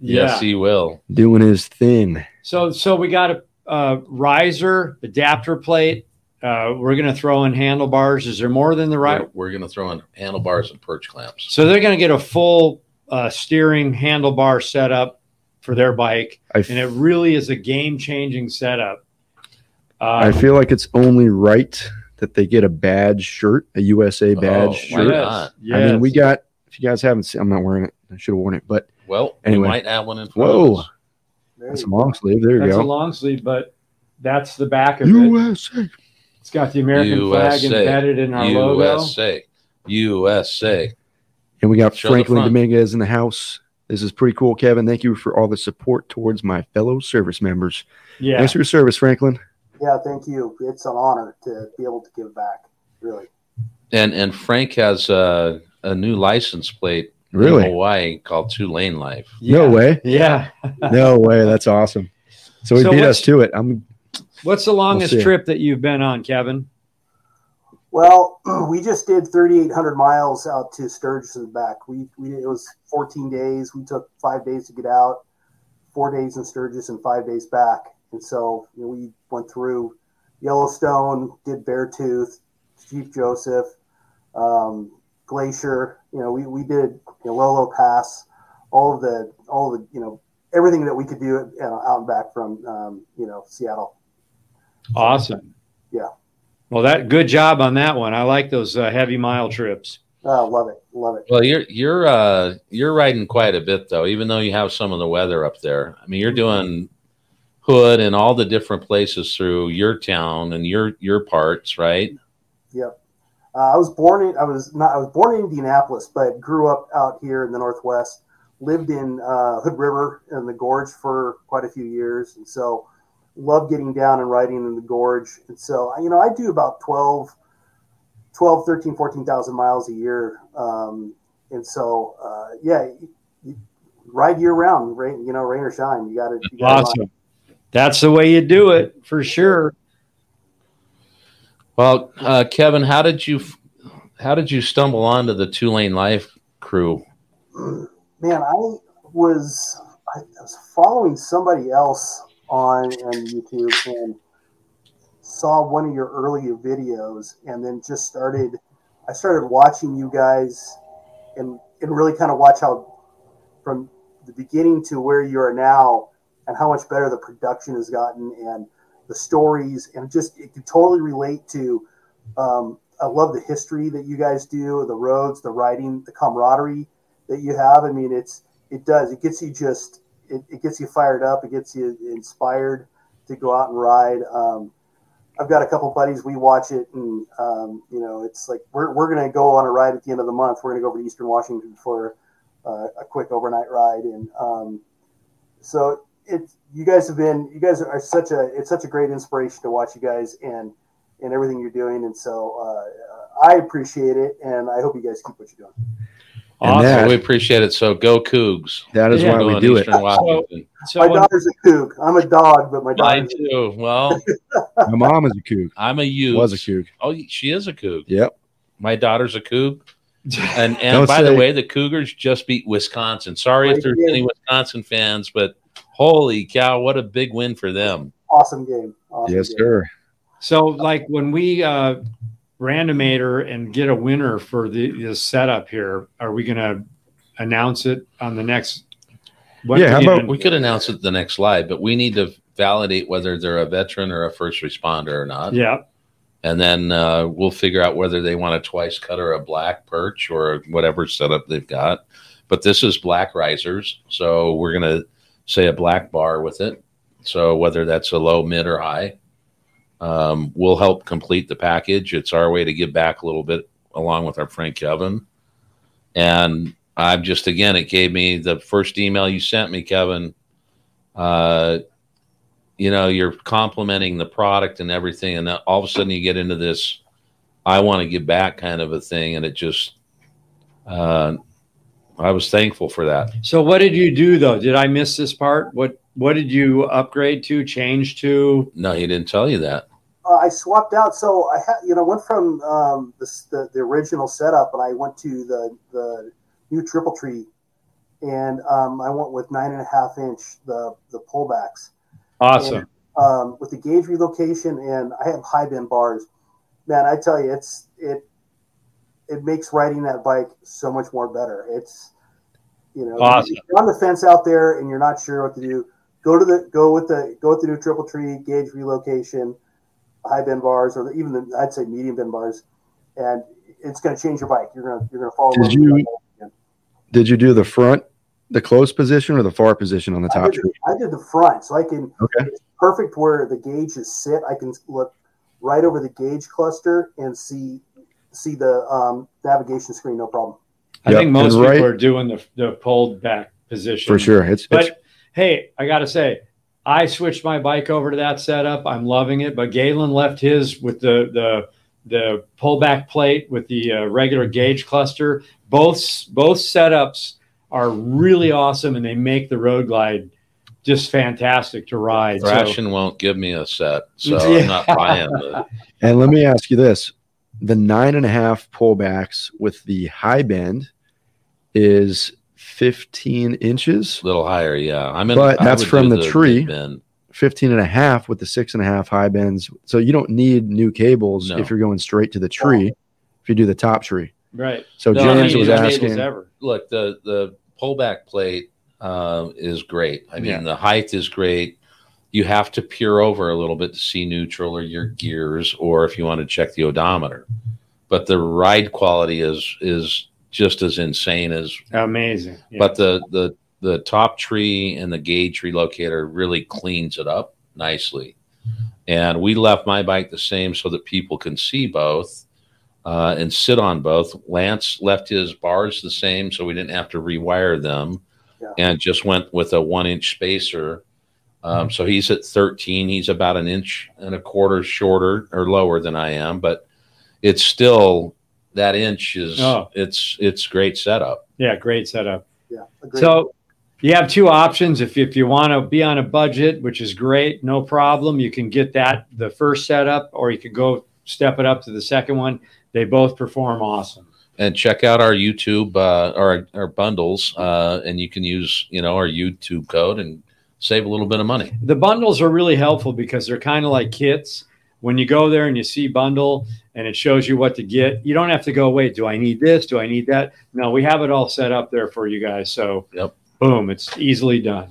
Yes, he will. doing his thing. So, so we got a, uh riser, adapter plate. Uh, we're going to throw in handlebars. Is there more than the right? We're, we're going to throw in handlebars and perch clamps. So they're going to get a full uh, steering handlebar setup for their bike, I, f- and it really is a game-changing setup. I Uh, feel like it's only right that they get a badge shirt, a USA badge Oh, why shirt. not? yes, I mean, we got, if you guys haven't seen, I'm not wearing it. I should have worn it, but Well, Anyway. we might have one in whoa. There that's a long sleeve. There you go. That's a long sleeve, but that's the back of it. USA. It's got the American flag USA. embedded in our logo. USA. USA. And we got Show Franklin. Dominguez in the house. This is pretty cool, Kevin. Thank you for all the support towards my fellow service members. Yeah, Thanks for your service, Franklin. Yeah, thank you. It's an honor to be able to give back. Really. And and Frank has a, a new license plate Really? in Hawaii called Two Lane Life. No way. Yeah. No way. That's awesome. So he So beat us to it. I'm What's the longest see. trip that you've been on, Kevin? Well, we just did 3,800 miles out to Sturgis and back. We, we it was 14 days. We took five days to get out, four days in Sturgis and five days back. And so you know, we went through Yellowstone, did Beartooth, Chief Joseph, um, Glacier. You know, we, we did you know, Lolo Pass, all of the all of the you know everything that we could do you know, out and back from um, you know Seattle. Awesome. Yeah. Well, that good job on that one. I like those uh, heavy mile trips. Uh, love it, love it. Well, you're you're uh you're riding quite a bit though, even though you have some of the weather up there. I mean, you're doing Hood and all the different places through your town and your your parts, right? Yep. Uh, I was born in I was not I was born in Indianapolis, but grew up out here in the Northwest. Lived in uh, Hood River and the Gorge for quite a few years, and so love getting down and riding in the Gorge. And so you know I do about 12, 12 13, 14,000 miles a year. Um, and so uh, yeah, you, you ride year round, rain you know rain or shine. You got to Awesome. That's the way you do it for sure. Well, uh, Kevin, how did you how did you stumble onto the Two Lane Life crew? man, I was I was following somebody else on on YouTube and saw one of your earlier videos, and then just started. I started watching you guys, and and really kind of watch how from the beginning to where you are now, and how much better the production has gotten, and the stories, and just it could totally relate to. Um, I love the history that you guys do, the roads, the riding, the camaraderie that you have. I mean, it's it does. It gets you just it, it gets you fired up. It gets you inspired to go out and ride. Um, I've got a couple buddies. We watch it, and um, you know, it's like we're we're gonna go on a ride at the end of the month. We're gonna go over to Eastern Washington for uh, a quick overnight ride, and um, so it's you guys have been you guys are such a it's such a great inspiration to watch you guys and and everything you're doing, and so uh, I appreciate it, and I hope you guys keep what you're doing. And Awesome. that- we appreciate it. So go Cougs. That is Yeah. why we do it. Eastern Washington. So my when- daughter's a Coug. I'm a dog, but my Mine daughter's too. Well, My mom is a Coug. I'm a Ute. Was a Coug. Oh, she is a Coug. Yep. My daughter's a Coug. And and Don't by the way, the Cougars just beat Wisconsin. Sorry if there's yeah. any Wisconsin fans, but holy cow, what a big win for them. awesome game. Awesome Yes, game. sir. So, like when we uh, randomator and get a winner for the this setup here, are we going to announce it on the next? when Yeah, how we about- We could announce it the next live, but we need to validate whether they're a veteran or a first responder or not. Yeah, And then uh, we'll figure out whether they want a twice cut or a black perch or whatever setup they've got. But this is black risers. So we're going to say a black bar with it. So whether that's a low, mid, or high, um, we'll help complete the package. It's our way to give back a little bit along with our friend Kevin. And I've just, again, it gave me the first email you sent me, Kevin. Uh, you know you're complimenting the product and everything and then all of a sudden you get into this i want to give back kind of a thing and it just uh, i was thankful for that So, what did you do though? Did I miss this part? What What did you upgrade to, change to? no he didn't tell you that Uh, I swapped out. So I had, you know, went from um, the, the the original setup, and I went to the the new triple tree, and um, I went with nine and a half inch the the pullbacks Awesome. um, with the gauge relocation, and I have high bend bars. Man, I tell you, it's it it makes riding that bike so much more better. It's you know, Awesome. if you're on the fence out there and you're not sure what to do. Go to the go with the go with the new triple tree gauge relocation, high bend bars, or the, even the I'd say medium bend bars, and it's going to change your bike. You're gonna you're gonna fall. in Did you- Did you do the front, the close position, or the far position on the I top did, tree? I did the front, so I can. Okay. It's perfect where the gauges sit. I can look right over the gauge cluster and see see the um, navigation screen. No problem. I Yep, think most and people right- are doing the the pulled back position For sure. It's, it's But hey, I got to say, I switched my bike over to that setup. I'm loving it. But Gaylin left his with the the the pullback plate with the uh, regular gauge cluster. Both both setups are really awesome, and they make the road glide just fantastic to ride. So- Thrashin won't give me a set so Yeah. i'm not buying the and let me ask you this: the nine and a half pullbacks with the high bend is 15 inches, A little higher yeah i'm in But I that's from do the tree. mid-bend. 15 and a half with the six and a half high bends. So you don't need new cables No. if you're going straight to the tree. If you do the top tree. right. So No, I James mean, was asking. ever. look the the pullback plate uh, is great. I mean, Yeah. the height is great. You have to peer over a little bit to see neutral or your gears, or if you want to check the odometer. But the ride quality is is just as insane as. Amazing. Yeah. But the the the top tree and the gauge relocator really cleans it up nicely. And we left my bike the same so that people can see both uh, and sit on both. Lance left his bars the same so we didn't have to rewire them Yeah. and just went with a one inch spacer. Um, so he's at 13. He's about an inch and a quarter shorter or lower than I am, but it's still that inch is Oh. it's it's great setup. yeah, great setup. Yeah. Agreed. So you have two options. If, if you want to be on a budget, which is great, no problem. You can get that the first setup, or you could go step it up to the second one. They both perform awesome. and check out our YouTube uh, our our bundles, uh, and you can use you know our YouTube code and save a little bit of money. The bundles are really helpful because they're kind of like kits. When you go there and you see bundle and it shows you what to get, you don't have to go, wait, do I need this? Do I need that? No, we have it all set up there for you guys. So, Yep. boom, it's easily done.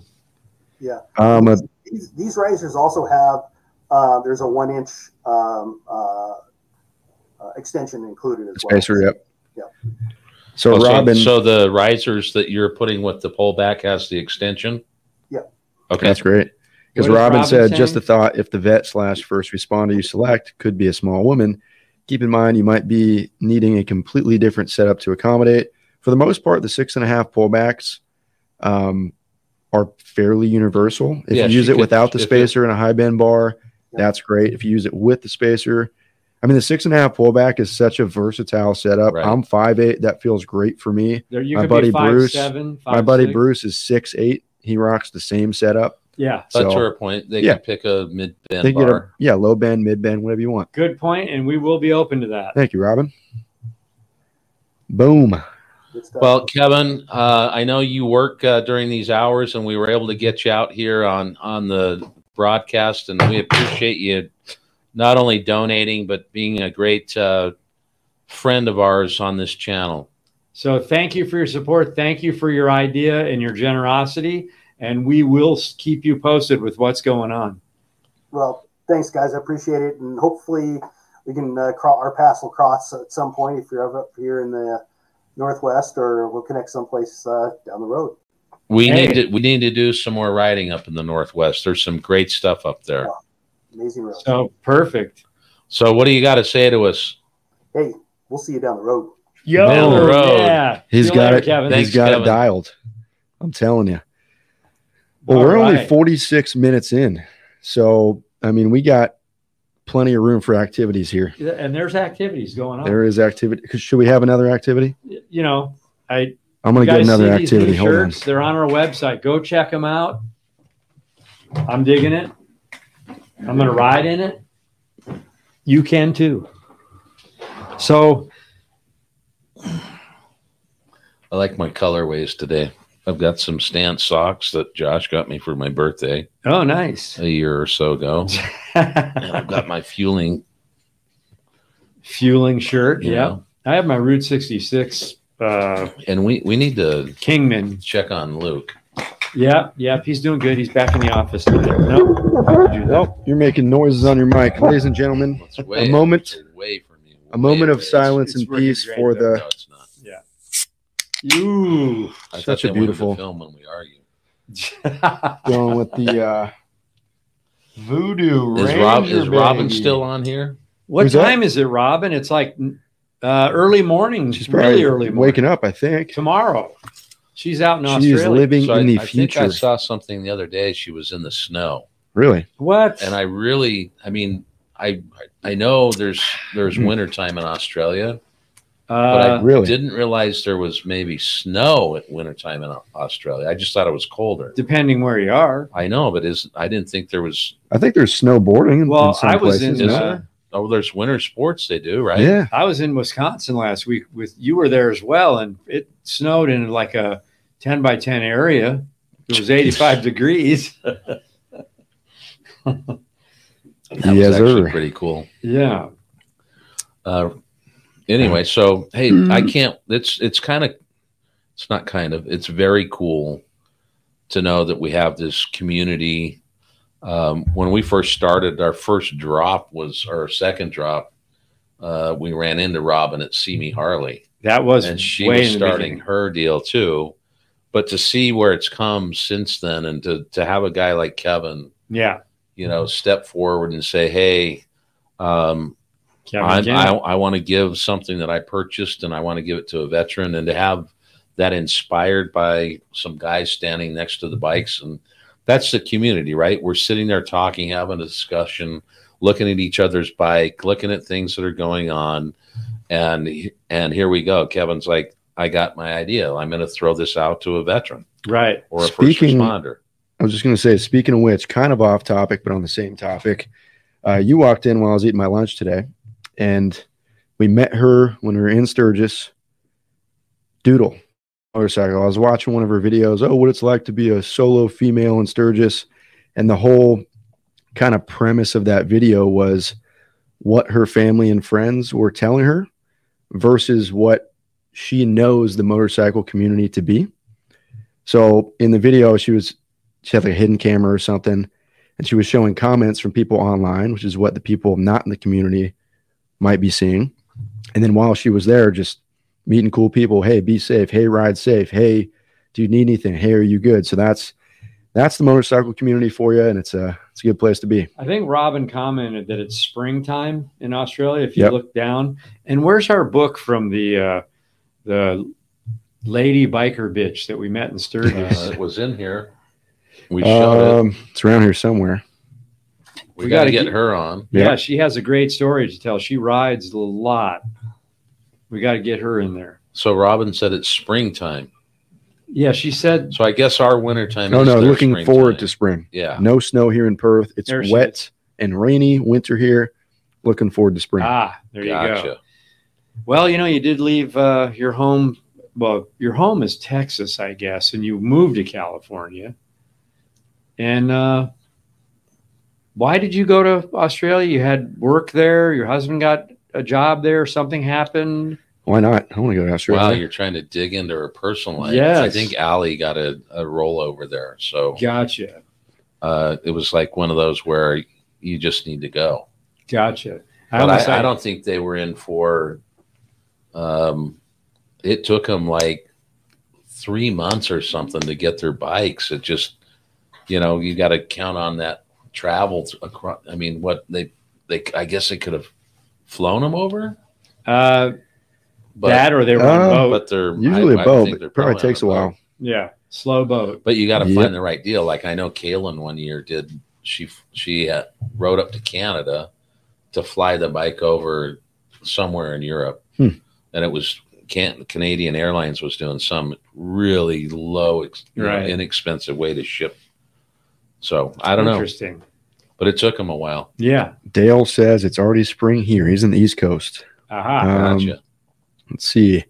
yeah. Um, a These, these risers also have uh, there's a one inch um, uh, uh, extension included as well. spacer, yep. Yeah. So Oh, so, Robin, so the risers that you're putting with the pullback has the extension. Yeah. Okay. that's great. Because Robin, Robin said, saying? just a thought: if the vet slash first responder you select could be a small woman, keep in mind you might be needing a completely different setup to accommodate. For the most part, the six and a half pullbacks um, are fairly universal. If Yeah, you use it could- without the if it- spacer and a high bend bar, that's great. If you use it with the spacer, I mean, the six and a half pullback is such a versatile setup. Right. I'm five eight. That feels great for me. There, you My could buddy be five, Bruce- seven, My buddy six. Bruce is six eight. He rocks the same setup. Yeah, But to So- her point, they Yeah. can pick a mid They band get a yeah low bend, mid bend, whatever you want. good point, and we will be open to that. Thank you, Robin. Boom. Well, Kevin, uh, I know you work uh, during these hours, and we were able to get you out here on on the broadcast, and we appreciate you not only donating but being a great uh, friend of ours on this channel. So thank you for your support. Thank you for your idea and your generosity, and we will keep you posted with what's going on. Well, thanks, guys. I appreciate it, and hopefully we can uh, cro- our paths will cross at some point if you're up here in the northwest, or we'll connect someplace uh, down the road. We Hey. need to we need to do some more riding up in the northwest. There's some great stuff up there. Amazing road. So perfect. So, what do you got to say to us? Hey, we'll see you down the road. Yo, Down the road. yeah. He's See you got later, it. Kevin. Thanks, He's got Kevin. it dialed. I'm telling you. Well, All we're only 46 minutes in, so I mean, we got plenty of room for activities here. And there's activities going on. There is activity. Should we have another activity? you know, I I'm going to get another see these new activity. Hold on. They're on our website. Go check them out. I'm digging it. I'm going to ride in it. You can too. So I like my colorways today. I've got some stance socks that Josh got me for my birthday Oh, nice. a year or so ago. And I've got my fueling. Fueling shirt. Yeah. know. I have my Route 66 uh, And we, we need to Kingman. check on Luke. Yep. Yep. He's doing good. He's back in the office today. Nope. Do. Oh, you're making noises on your mic, ladies and gentlemen. Way, A moment- way from you. A moment of away. silence it's and peace great for there. the No, it's not. Ooh. I Such thought a they wanted beautiful- film when we argue. going with the. uh Voodoo Is Rob is Robin baby. still on here? What Who's time is it, Robin? It's like uh, early morning. She's really probably early morning. waking up. I think tomorrow. She's out in she is Australia. living So I, in the future. I think I saw something the other day. She was in the snow, Really? what? and I really, I mean, I I know there's there's Hmm. winter time in Australia, but uh, I Really? didn't realize there was maybe snow at wintertime in Australia. I just thought it was colder. depending where you are. I know, but is I didn't think there was. I think there's snowboarding. in- Well, in some I was places, in. Is? Uh, Oh, there's winter sports they do, right? Yeah. I was in Wisconsin last week with you were there as well, and it snowed in like a ten by ten area. It was eighty five degrees. That was actually sir. pretty cool. Yeah. Uh, anyway, so hey, I can't. It's it's kind of, it's not kind of. It's very cool to know that we have this community. Um, when we first started, our first drop was our second drop. Uh, we ran into Robin at See Me Harley, That was and she way was starting her deal too. But to see where it's come since then, and to to have a guy like Kevin, Yeah. you know, step forward and say, "Hey, um, Kevin I'm, I, I want to give something that I purchased and I want to give it to a veteran and to have that inspired by some guys standing next to the bikes. And that's the community, right? We're sitting there talking, having a discussion, looking at each other's bike, looking at things that are going on. And, and here we go. Kevin's like, I got my idea. I'm going to throw this out to a veteran right. or a Speaking- first responder. I was just going to say, speaking of which, kind of off topic, but on the same topic, uh, you walked in while I was eating my lunch today, and we met her when we were in Sturgis. Doodle motorcycle. I was watching one of her videos. Oh, what it's like to be a solo female in Sturgis, and the whole kind of premise of that video was what her family and friends were telling her versus what she knows the motorcycle community to be. So in the video, she was she had like a hidden camera or something, and she was showing comments from people online, which is what the people not in the community might be seeing. And then while she was there, just meeting cool people, hey, be safe, hey, ride safe, hey, do you need anything? Hey, are you good? So that's that's the motorcycle community for you, and it's a it's a good place to be. I think Robin commented that it's springtime in Australia. If you Yep. look down, and where's our book from the uh, the lady biker bitch that we met in Sturgis? Uh, it was in here. We showed it. Um, it's around here somewhere. We, we got to get get- her on. yeah. yeah. she has a great story to tell. She rides a lot. We got to get her in there. So Robin said it's springtime. Yeah, she said. So I guess our wintertime. No, is no, looking springtime. forward to spring. Yeah. No snow here in Perth. It's There she wet and rainy winter here. Looking forward to spring. Ah, there you go. Well, you know, you did leave uh, your home. Well, your home is Texas, I guess, and you moved to California. And uh, why did you go to Australia? You had work there. Your husband got a job there. Something happened. Why not? I want to go to Australia. Wow, you're trying to dig into her personal life. Yes. I think Allie got a, a rollover there. So Gotcha. uh, it was like one of those where you just need to go. Gotcha. But I, I don't think they were in for. Um, it took them like three months or something to get their bikes. It just, you know, you got to count on that travel to- across. I mean, what they they I guess they could have flown them over, Uh, but that or they were on Uh, a boat. but they're Usually I- a I boat, but it probably takes a boat. while. yeah, slow boat. But you got to Yep. find the right deal. Like I know Kaylin one year did. She she uh, rode up to Canada to fly the bike over somewhere in Europe, Hmm. and it was can Canadian Airlines was doing some really low, ex, you know, Right. inexpensive way to ship. So I don't know, Interesting. but it took them a while. Yeah. Dale says it's already spring here. He's in the East Coast. Aha. Um, Gotcha. Let's see.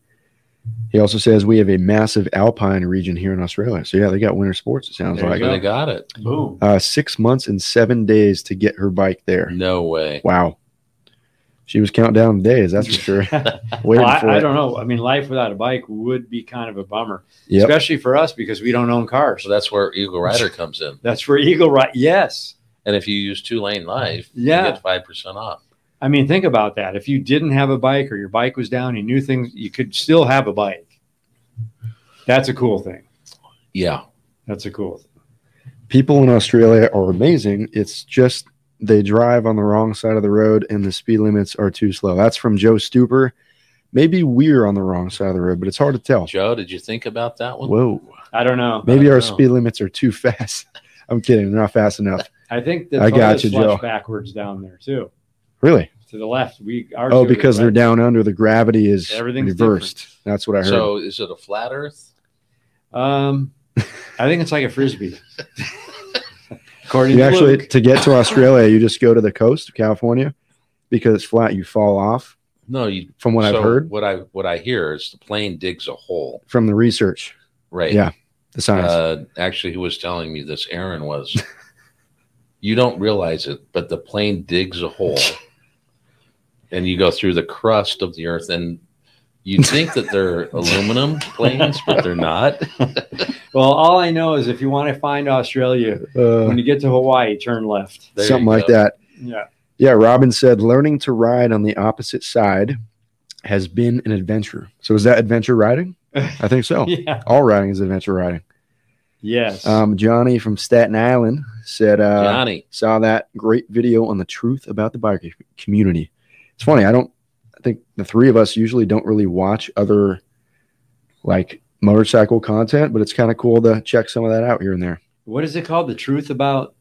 He also says we have a massive alpine region here in Australia. So yeah, they got winter sports. It sounds There like so go. they got it. Boom. uh, six months and seven days to get her bike there. No way. Wow. She was counting down days. That's for sure. Waiting Well, for I, I don't know. I mean, life without a bike would be kind of a bummer, Yep. especially for us because we don't own cars. So that's where Eagle Rider comes in. That's where Eagle Rider. Yes. And if you use two lane life, Yeah. you get five percent off. I mean, think about that. If you didn't have a bike or your bike was down, you knew things, you could still have a bike. That's a cool thing. Yeah. That's a cool thing. People in Australia are amazing. It's just they drive on the wrong side of the road and the speed limits are too slow. That's from Joe Stuper. Maybe we're on the wrong side of the road, but it's hard to tell. Joe, did you think about that one? Whoa. I don't know. Maybe our don't know. speed limits are too fast. I'm kidding. They're not fast enough. I think the I got you, Joe. backwards down there too, Really? to the left. We ours Oh, are to the because they're down under. The gravity is Everything's reversed. That's what I heard. So is it a flat Earth? Um, I think it's like a frisbee. According you to actually Luke. to get to Australia, you just go to the coast of California because it's flat. You fall off. No, you. From what so I've heard what I what I hear is the plane digs a hole. from the research, Right. Yeah, the science. Uh, actually, who was telling me this? Aaron was. you don't realize it, but the plane digs a hole, and you go through the crust of the Earth, and you think that they're aluminum planes, but they're not. Well, all I know is if you want to find Australia, Uh, when you get to Hawaii, turn left. There something like that. Yeah. Yeah, Robin said learning to ride on the opposite side has been an adventure. So is that adventure riding? I think so. Yeah. All riding is adventure riding. Yes. Um, Johnny from Staten Island said uh, Johnny. saw that great video on the truth about the biker community. It's funny. I don't. I think the three of us usually don't really watch other like motorcycle content, but it's kind of cool to check some of that out here and there. what is it called? The truth about?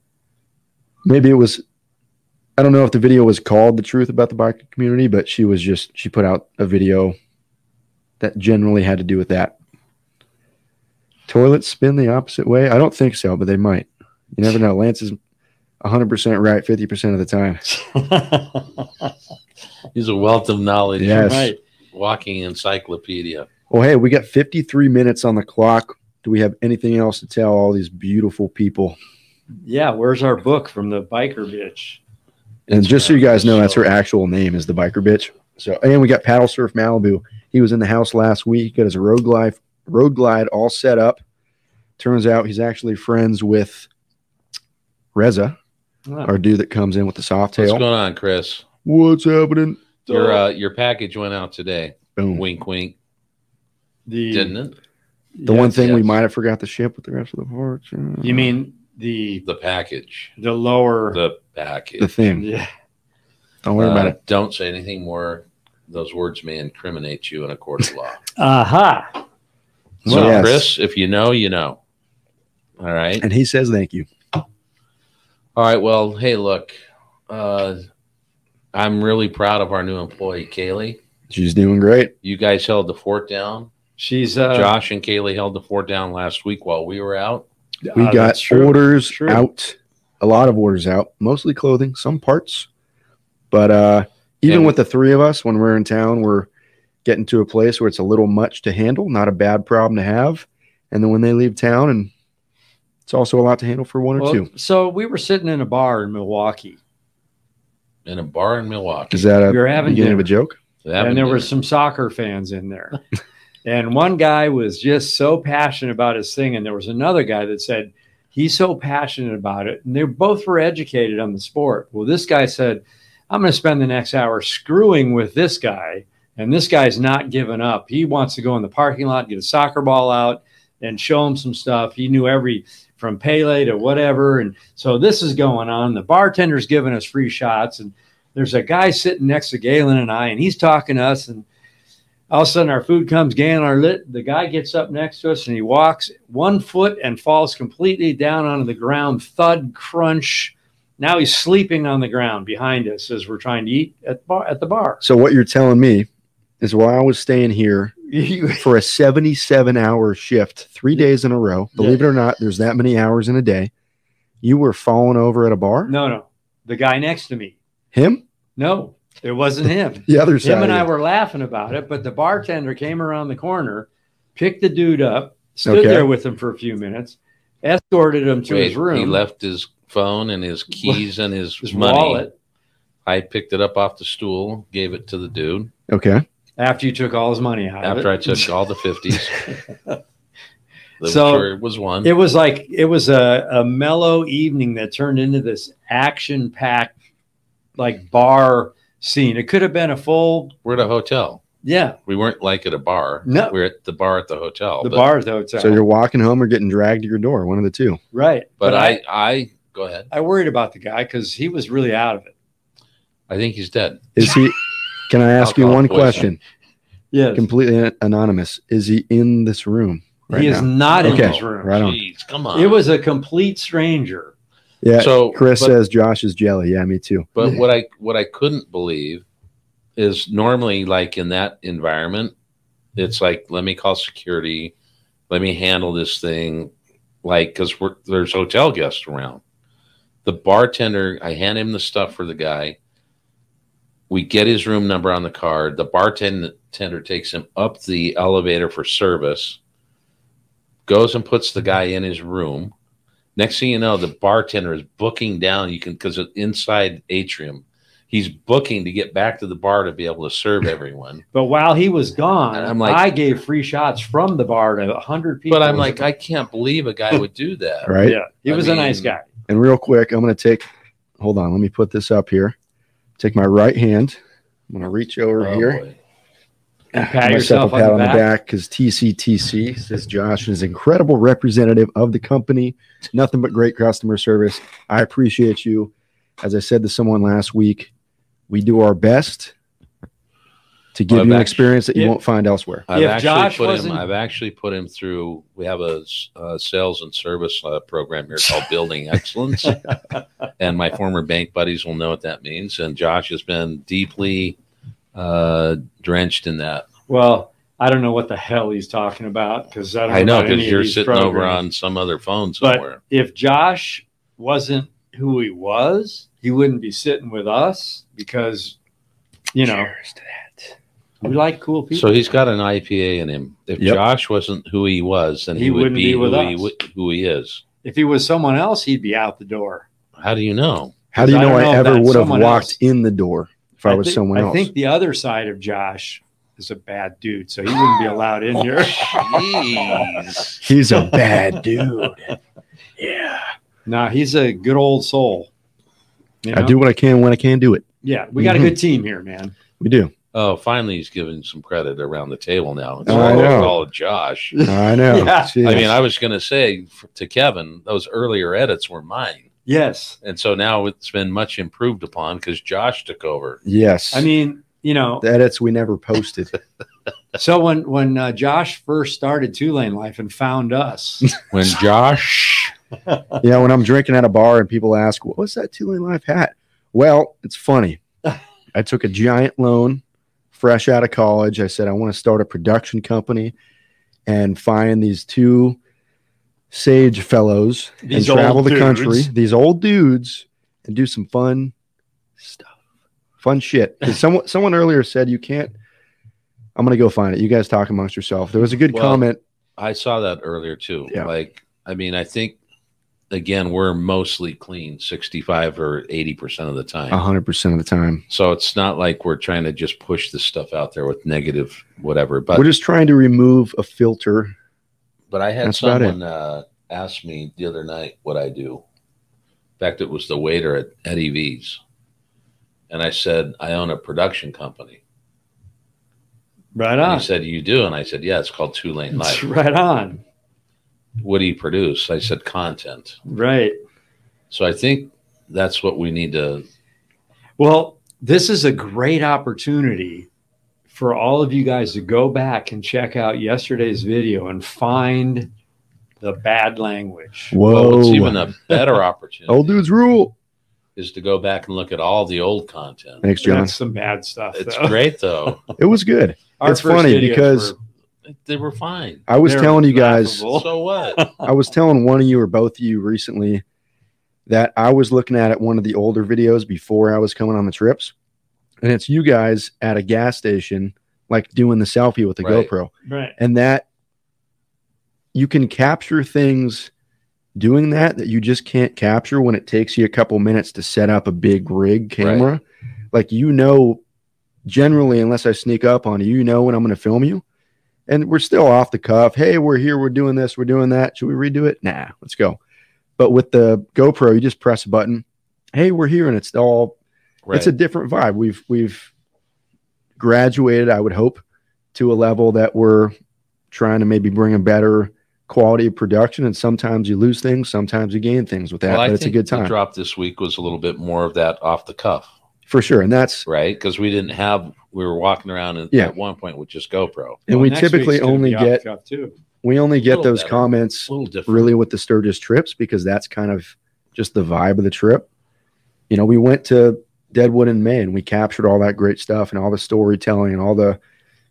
Maybe it was i don't know if the video was called the truth about the biker community but she was just she put out a video that generally had to do with that. Toilets spin the opposite way? I don't think so but they might. You never know. Lance is 100% right 50% of the time He's a wealth of knowledge. Yes. right. Walking encyclopedia. well hey we got 53 minutes on the clock do we have anything else to tell all these beautiful people Yeah. Where's our book from the biker bitch? and just so you guys know that's her actual name is the biker bitch so and we got paddle surf malibu he was in the house last week got his road glide road glide all set up turns out he's actually friends with reza Oh, our dude that comes in with the soft tail. What's going on, Chris? what's happening Your uh, your package went out today. boom Wink, wink. the Didn't it? The one Yes, thing we might have forgot to ship with the rest of the parts. You mean the The package. the lower? The package. the thing? yeah. Don't worry about Uh, it. Don't say anything more. Those words may incriminate you in a court of law. Aha. So, Yes. Chris, if you know, you know. All right. And he says thank you. All right. Well, hey, look, uh, I'm really proud of our new employee, Kaylee. She's doing great. You guys held the fort down. She's uh, Josh and Kaylee held the fort down last week while we were out. We uh, got orders True. out, a lot of orders out, mostly clothing, some parts. But uh, even And- with the three of us, when we're in town, we're getting to a place where it's a little much to handle, not a bad problem to have. And then when they leave town, and it's also a lot to handle for one or two. So we were sitting in a bar in Milwaukee, in a bar in Milwaukee. Is that a we were having beginning of a joke? Having and there were some soccer fans in there. and one guy was just so passionate about his thing, and there was another guy that said he's so passionate about it, and they both were educated on the sport. Well, this guy said, "I'm going to spend the next hour screwing with this guy." And this guy's not giving up. He wants to go in the parking lot, get a soccer ball out, and show him some stuff. He knew every from Pele to whatever. And so this is going on. The bartender's giving us free shots, and there's a guy sitting next to Gaylin and I, and he's talking to us. And all of a sudden, our food comes. Gaylin, our lit. The guy gets up next to us, and he walks one foot and falls completely down onto the ground. Thud, crunch. Now he's sleeping on the ground behind us as we're trying to eat at bar at the bar. So what you're telling me is while I was staying here for a 77 hour shift, three days in a row, believe it or not, there's that many hours in a day. You were falling over at a bar? no, no, the guy next to me. Him? No, it wasn't him. The other side. Him and I were laughing about it, but the bartender came around the corner, picked the dude up, stood Okay. there with him for a few minutes, escorted him to Wait, his room. He left his phone and his keys and his, his money. wallet I picked it up off the stool, gave it to the dude Okay. After you took all his money out. of after I took all the fifties. So, sure it was one. It was like it was a, a mellow evening that turned into this action packed like bar scene. It could have been a full we're at a hotel. yeah, We weren't like at a bar. No. we're at the bar at the hotel. the but, bar at the hotel. So you're walking home or getting dragged to your door, one of the two. right. But, I, I, go ahead. I worried about the guy because he was really out of it. I think he's dead. Is he? Can I ask you one poisoning. question? Yes. Completely anonymous. Is he in this room? Right he is now? not in Okay, his room. right on. Jeez, come on. It was a complete stranger. Yeah. so Chris but, says Josh is jelly. Yeah, me too. But what I what I couldn't believe is normally like in that environment, it's like let me call security, let me handle this thing, like because we're there's hotel guests around. The bartender, I hand him the stuff for the guy. We get his room number on the card. The bartender takes him up the elevator for service. Goes and puts the guy in his room. Next thing you know, the bartender is booking down. You can because inside atrium, he's booking to get back to the bar to be able to serve everyone. But while he was gone, And I'm like- I gave free shots from the bar to hundred people. But I'm like, I can't believe a guy would do that. Right. yeah, he I was a nice guy. And real quick, I'm going to take. Hold on. Let me put this up here. Take my right hand. I'm going to reach over Oh, here. boy. Ah, and Give pat myself yourself a pat on the back. because TCTC says Josh is incredible representative of the company. Nothing but great customer service. I appreciate you. As I said to someone last week, we do our best to give Well, you an I've experience that you Yeah. won't find elsewhere. I've If actually Josh put him. wasn't- I've actually put him through. We have a s- uh, sales and service uh, program here called Building Excellence, and my former bank buddies will know what that means. And Josh has been deeply uh, drenched in that. Well, I don't know what the hell he's talking about because I don't. I know about any because of you're these sitting over programs. on some other phone But- somewhere. If Josh wasn't who he was, he wouldn't be sitting with us because, you know, we like cool people. So he's got an IPA in him. If Yep. Josh wasn't who he was, then he, He would wouldn't be, be with who, he, us. who he is. if he was someone else, he'd be out the door. How do you know? How do you I know don't I, know ever would have walked else. in the door if I, was thi- someone else? I think the other side of Josh is a bad dude, so he wouldn't be allowed in here. Jeez. He's a bad dude. yeah. no, he's a good old soul. You I do what I can when I can do it. Yeah, we got Mhm. a good team here, man. We do. Oh, finally, he's giving some credit around the table now. It's Oh, I know. all Josh. I know. Yeah. Jeez. I mean, I was going to say to Kevin, those earlier edits were mine. Yes. And so now it's been much improved upon because Josh took over. yes. I mean, you know, the edits we never posted. so when when uh, Josh first started Two Lane Life and found us, When Josh, yeah, when I'm drinking at a bar and people ask, "What's that Two Lane Life hat?" Well, it's funny. I took a giant loan fresh out of college. I said I want to start a production company and find these two sage fellows These and travel the country, these old dudes, and do some fun stuff, fun shit. someone someone earlier said you can't. I'm gonna go find it. You guys talk amongst yourself. There was a good Well, comment. I saw that earlier too. Yeah. Like, I mean, I think again we're mostly clean, sixty-five or eighty percent of the time. hundred percent of the time. So it's not like we're trying to just push this stuff out there with negative whatever. But We're just trying to remove a filter. but I had That's someone uh, ask me the other night what I do. In fact, it was the waiter at Eddie V's, and I said I own a production company. right And on, he said, "You do?" And I said, "Yeah, it's called Two Lane It's Life." right on, What do you produce? I said, "Content." right. So I think that's what we need to. Well, this is a great opportunity for all of you guys to go back and check out yesterday's video and find the bad language. Whoa! Well, it's even a better opportunity Old dudes rule. is to go back and look at all the old content. Thanks, John. That's some bad stuff. It's though. great though; It was good. Our It's funny because- were- they were fine. I was They're telling you guys. So what? I was telling one of you or both of you recently that I was looking at it one of the older videos before I was coming on the trips, and it's you guys at a gas station, like doing the selfie with the Right. GoPro, right. and that you can capture things doing that that you just can't capture when it takes you a couple minutes to set up a big rig camera. Like you know, generally, unless I sneak up on you, you know when I'm going to film you. And we're still off the cuff. Hey, we're here. We're doing this. We're doing that. Should we redo it? Nah, let's go. But with the GoPro, you just press a button. Hey, we're here, and it's all Right. it's a different vibe. We've we've graduated, I would hope, to a level that we're trying to maybe bring a better quality of production. And sometimes you lose things, sometimes you gain things with that. well, but it's a good time drop this week was a little bit more of that off the cuff, for sure. And that's right? Because we didn't have. We were walking around at, Yeah. at one point with just GoPro. and Well, we typically only get too. we only get those better. comments A little different. really with the Sturgis trips because that's kind of just the vibe of the trip. You know, we went to Deadwood in May and we captured all that great stuff and all the storytelling and all the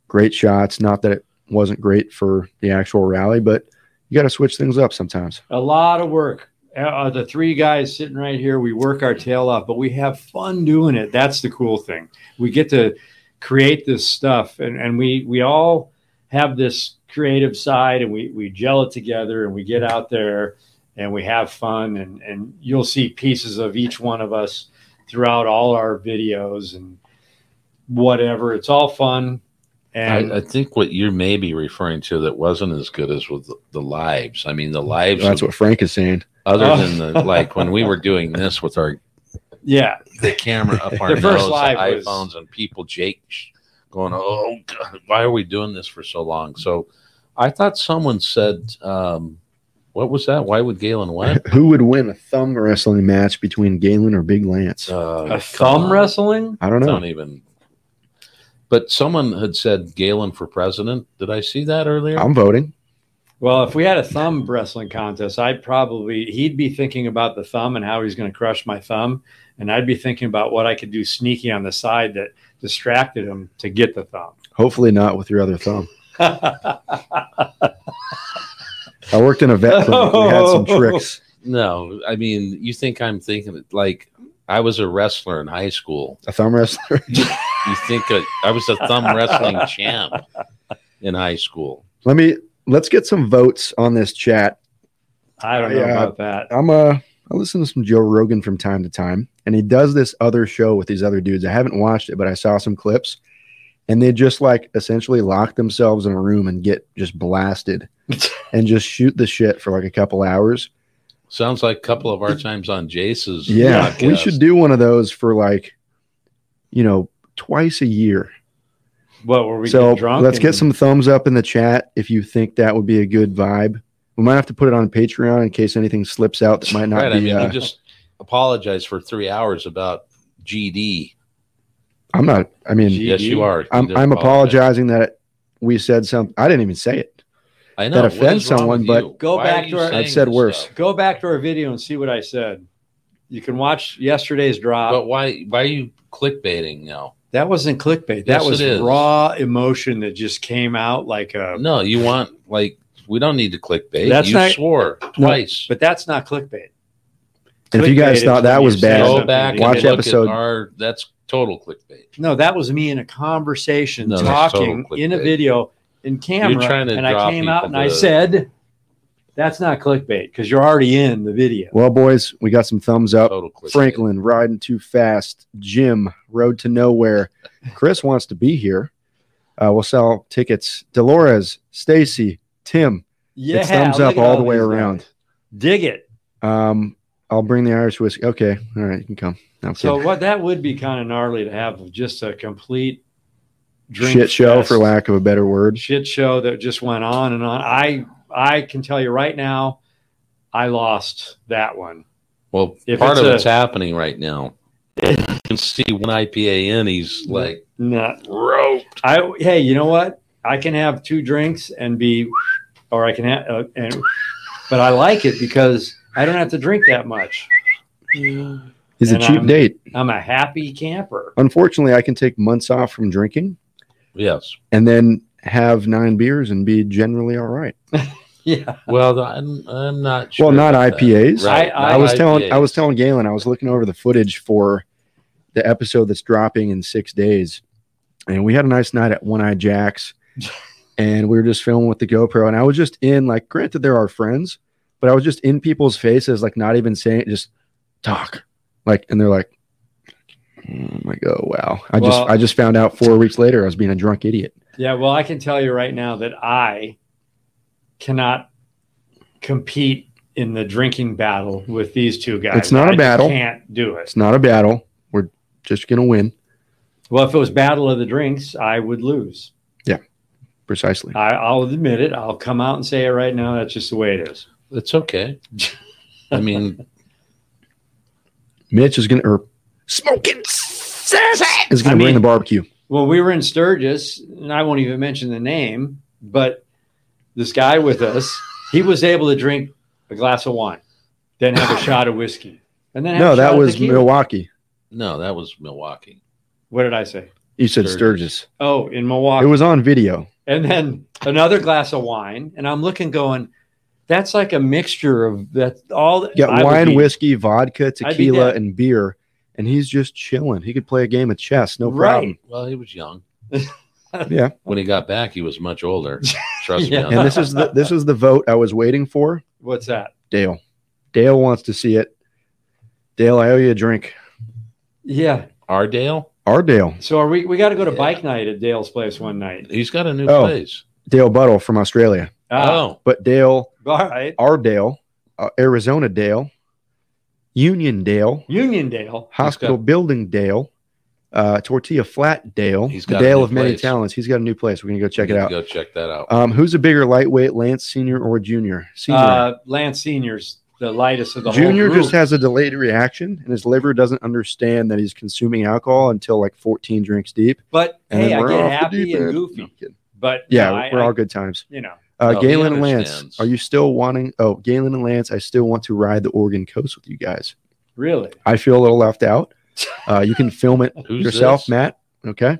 great shots. Not that it wasn't great for the actual rally, but you got to switch things up sometimes. A lot of work. Uh, the three guys sitting right here, we work our tail off, but we have fun doing it. That's the cool thing. We get to create this stuff, and, and we we all have this creative side, and we we gel it together, and we get out there and we have fun, and and you'll see pieces of each one of us throughout all our videos and whatever. It's all fun. And I, I think what you may be referring to that wasn't as good as with the, the lives. I mean, the lives. That's what Frank is saying. Other Oh. than the like when we were doing this with our yeah, the camera up our The first nose, live the was- iPhones, and people Jake going, "Oh God, why are we doing this for so long?" So, I thought someone said, um, "What was that? Why would Gaylin what?" Who would win a thumb wrestling match between Gaylin or Big Lance? Uh, a thumb on. wrestling. I don't know. Don't even. But someone had said Gaylin for president. Did I see that earlier? I'm voting. Well, if we had a thumb wrestling contest, I'd probably he'd be thinking about the thumb and how he's going to crush my thumb, and I'd be thinking about what I could do sneaky on the side that distracted him to get the thumb. Hopefully not with your other thumb. I worked in a vet clinic. We had some tricks. no, I mean, you think I'm thinking like I was a wrestler in high school. A thumb wrestler. You think uh, I was a thumb wrestling champ in high school? Let me let's get some votes on this chat. I don't know Yeah. about that. I'm uh I listen to some Joe Rogan from time to time, and he does this other show with these other dudes. I haven't watched it, but I saw some clips, and they just like essentially lock themselves in a room and get just blasted and just shoot the shit for like a couple hours. Sounds like a couple of our times on Jace's. Yeah, we should do one of those for like, you know, twice a year. What were we so getting drunk? let's get some thumbs up in the chat if you think that would be a good vibe. We might have to put it on Patreon in case anything slips out that might not right. be. I mean, uh, you just apologize for three hours about GD. I'm not. I mean, Gee. Yes, you are. You I'm, I'm apologizing that we said something. I didn't even say it. I know that what offends someone, but- Go Why back to our- I've said worse. stuff? Go back to our video and see what I said. You can watch yesterday's drop. But why? Why are you clickbaiting now? That wasn't clickbait. That Yes, was raw emotion that just came out like a. No, you want like we don't need to clickbait. That's you not- swore twice. But that's not clickbait. And if you guys thought that was bad, Go back that and Watch episode- At our that's total clickbait. No, that was me in a conversation No, talking in a video in camera, trying to and I came out people and I said, "That's not clickbait because you're already in the video." well, boys, we got some thumbs up. Total clickbait. Franklin riding too fast. Jim road to nowhere. Chris wants to be here. Uh, we'll sell tickets. Dolores, Stacy, Tim. Yeah, it's thumbs up at all the way around. guys. Dig it. Um, I'll bring the Irish whiskey. Okay, all right, you can come. No, So kidding. what that would be kind of gnarly to have just a complete drink shit show, fest, for lack of a better word. shit show that just went on and on. I I can tell you right now, I lost that one. Well, If part it's of a- it's happening right now. You can see one IPA in, he's like Not roped. I hey, you know what? I can have two drinks and be, or I can have, uh, and, but I like it because I don't have to drink that much. He's a cheap I'm- date. I'm a happy camper. Unfortunately, I can take months off from drinking Yes. and then have nine beers and be generally all right. Yeah, Well, I'm, I'm not sure. well, not about that. IPAs. Right. I- I, was telling I was telling Gaylin I was looking over the footage for the episode that's dropping in six days, and we had a nice night at One Eye Jacks, and we were just filming with the GoPro, and I was just in like, granted they're our friends, but I was just in people's faces, like not even saying, just talk, like, and they're like, hmm, I'm like, oh wow, I just I just found out four weeks later I was being a drunk idiot. yeah. Well, I can tell you right now that I cannot compete in the drinking battle with these two guys. It's not a I battle. Can't do it. It's not a battle. We're just gonna win. Well, if it was battle of the drinks, I would lose. Yeah, precisely. I, I'll admit it. I'll come out and say it right now. That's just the way it is. It's okay. I mean, Mitch is gonna or smoking sass is gonna I bring mean- the barbecue. Well, we were in Sturgis, and I won't even mention the name, but this guy with us, he was able to drink a glass of wine, then have a shot of whiskey, and then have No, a shot that of was tequila. Milwaukee. no, that was Milwaukee. What did I say? You said Sturgis. Sturgis. Oh, in Milwaukee. It was on video. and then another glass of wine, and I'm looking, going, that's like a mixture of that all. You got would wine, be- whiskey, vodka, tequila, dead. and beer, and he's just chilling. He could play a game of chess, no problem. Right. Well, he was young. Yeah. When he got back, he was much older. Trust Yeah. me. And this is the this is the vote I was waiting for. What's that? Dale. Dale wants to see it. Dale, I owe you a drink. Yeah. Our Dale. Our Dale. So are we? We got to go to Yeah. bike night at Dale's place one night. He's got a new Oh. place. Dale Buttle from Australia. Ah, oh, But Dale, all right. our Dale, uh, Arizona Dale, Union Dale, Uniondale. Hospital got- Building Dale, uh, Tortilla Flat Dale, He's the got a Dale new of many place. talents. He's got a new place. We're gonna go check you it out. Go check that out. Um, who's a bigger lightweight, Lance Senior or Junior? Senior. Uh, Lance Senior's the lightest of the Junior whole group. just has a delayed reaction, and his liver doesn't understand that he's consuming alcohol until like 14 drinks deep. But And hey, I get happy and goofy. No, But yeah, no, I- we're I- all good times. You know, Uh, No, Gaylin and Lance, are you still wanting? Oh, Gaylin and Lance, I still want to ride the Oregon coast with you guys. really. I feel a little left out. Uh, you can film it yourself, this? Matt. Okay.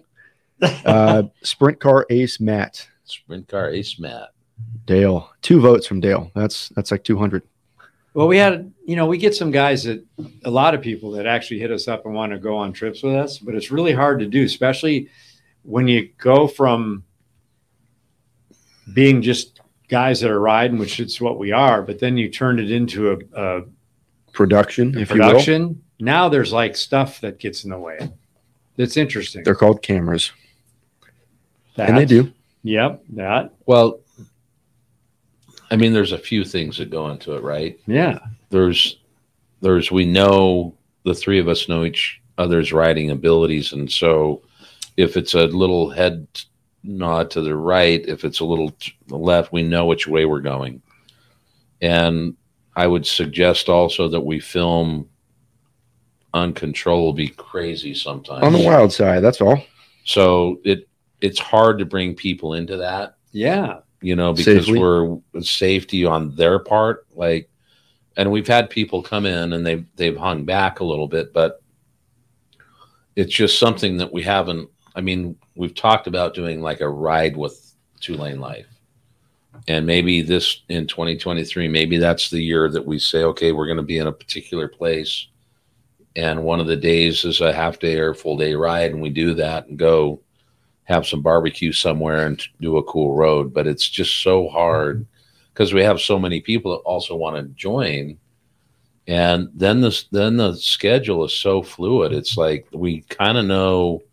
Uh, Sprint car ace Matt Sprint car ace Matt. Dale. Two votes from Dale. That's that's like 200. Well, we had, you know, we get some guys that a lot of people that actually hit us up and want to go on trips with us, but it's really hard to do, especially when you go from being just guys that are riding, which is what we are, but then you turn it into a, a Production, if production. Now there's like stuff that gets in the way. That's interesting. They're called cameras, That, and they do. Yep. That. Well, I mean, there's a few things that go into it, right? Yeah. There's, there's we know the three of us know each other's riding abilities, and so if it's a little head nod to the right. If it's a little to the left, we know which way we're going. And I would suggest also that we film uncontrollably crazy sometimes. On the wild side, that's all. So it it's hard to bring people into that, Yeah. you know, because Safely. we're safety on their part. Like, and we've had people come in and they've they've hung back a little bit, but it's just something that we haven't. I mean, we've talked about doing like a ride with Two Lane Life, and maybe this in 2023, maybe that's the year that we say, okay, we're going to be in a particular place, and one of the days is a half day or full day ride, and we do that and go have some barbecue somewhere and do a cool road. But it's just so hard mm-hmm. because we have so many people that also want to join. And then the then the schedule is so fluid. It's like we kind of know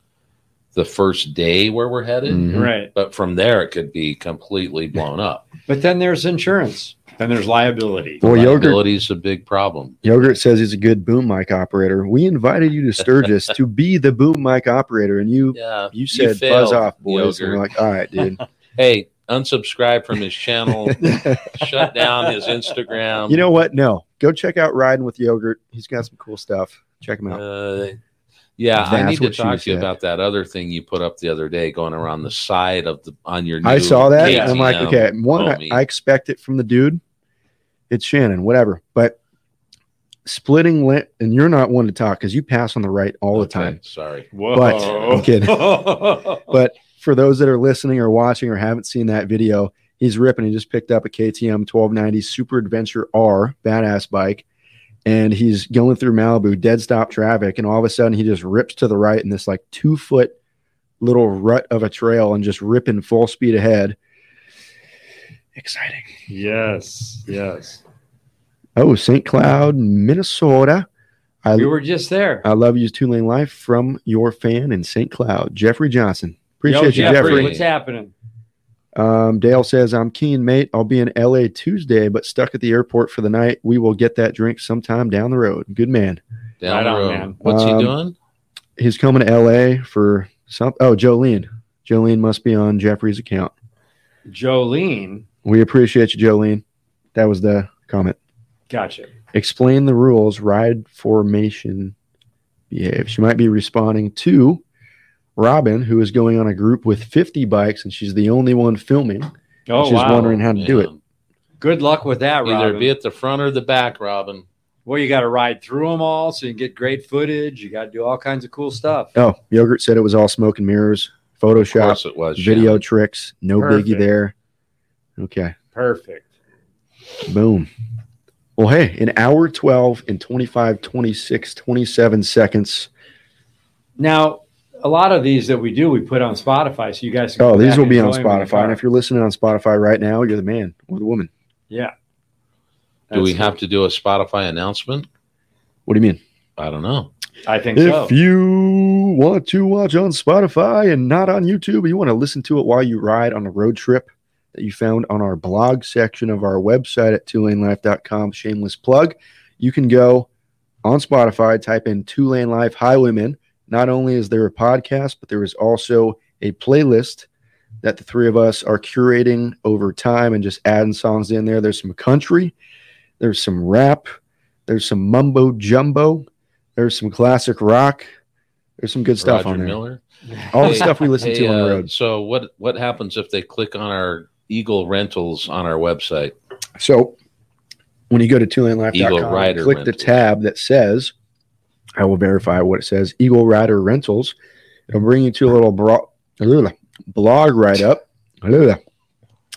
the first day where we're headed, Mhm. Right. but from there it could be completely blown up. But then there's insurance. Then there's liability. Well, yogurt Liability is a big problem. yogurt says he's a good boom mic operator. We invited you to Sturgis to be the boom mic operator, and you Yeah, you said buzz failed, off, boys. And we're Yogurt. like, all right, dude. Hey, unsubscribe from his channel. shut down his Instagram. you know what? No, go check out riding with yogurt. He's got some cool stuff. Check him out. Uh, yeah, I need to talk to you about that other thing you put up the other day, going around the side of the on your. New I saw that. and I'm like, okay, one. Oh, I, I expect it from the dude. It's Shannon, whatever. But splitting lit, and you're not one to talk because you pass on the right all the time. Sorry. Whoa. But- I'm kidding. But for those that are listening or watching or haven't seen that video, he's ripping. He just picked up a KTM 1290 Super Adventure R, badass bike, and he's going through Malibu, dead stop traffic, and all of a sudden he just rips to the right in this like two foot little rut of a trail and just ripping full speed ahead. Exciting. yes. Yes. Oh, St. Cloud, Minnesota. I, We were just there. I love you, Two Lane Life, from your fan in St. Cloud, Jeffrey Johnson. Yo, Appreciate you, Jeffrey, Jeffrey. what's happening? Um, Dale says, I'm keen, mate. I'll be in LA Tuesday, but stuck at the airport for the night. We will get that drink sometime down the road. Good man. Down Right the on, road. man. What's Um, he doing? He's coming to LA for some. Oh, Jolene. Jolene must be on Jeffrey's account. Jolene. We appreciate you, Jolene. That was the comment. Gotcha. Explain the rules. Ride formation behave. She might be responding to Robin, who is going on a group with 50 bikes, and she's the only one filming. Oh, she's wow. wondering how to do it. Good luck with that, Either Robin. be at the front or the back, Robin. well, you got to ride through them all so you can get great footage. You got to do all kinds of cool stuff. Oh, Yogurt said it was all smoke and mirrors, Of Photoshop. course it was. video Shannon. tricks. No Perfect. biggie there. Okay. Perfect. Boom. Well, hey, an hour 12 and 25, 26, 27 seconds. Now, a lot of these that we do, we put on Spotify, so you guys. Can Oh, these will be on enjoy 'em in the Spotify. And if you're listening on Spotify right now, you're the man or the woman. yeah. Do we That's- have to do a Spotify announcement? What do you mean? I don't know. I think If so. you want to watch on Spotify and not on YouTube, you want to listen to it while you ride on a road trip that you found on our blog section of our website at twolanelife.com, shameless plug, you can go on Spotify, type in Two Lane Life Highwaymen. Not only is there a podcast, but there is also a playlist that the three of us are curating over time and just adding songs in there. There's some country, there's some rap, there's some mumbo jumbo, there's some classic rock. There's some good stuff Roger on there. Miller. All the stuff we listen Hey, to on the uh, road. So what what happens if they click on our Eagle Rentals on our website? So when you go to Eagle twolanelife.com, Rider click the tab that says, I will verify what it says, Eagle Rider Rentals. It'll bring you to a little bro- blog write up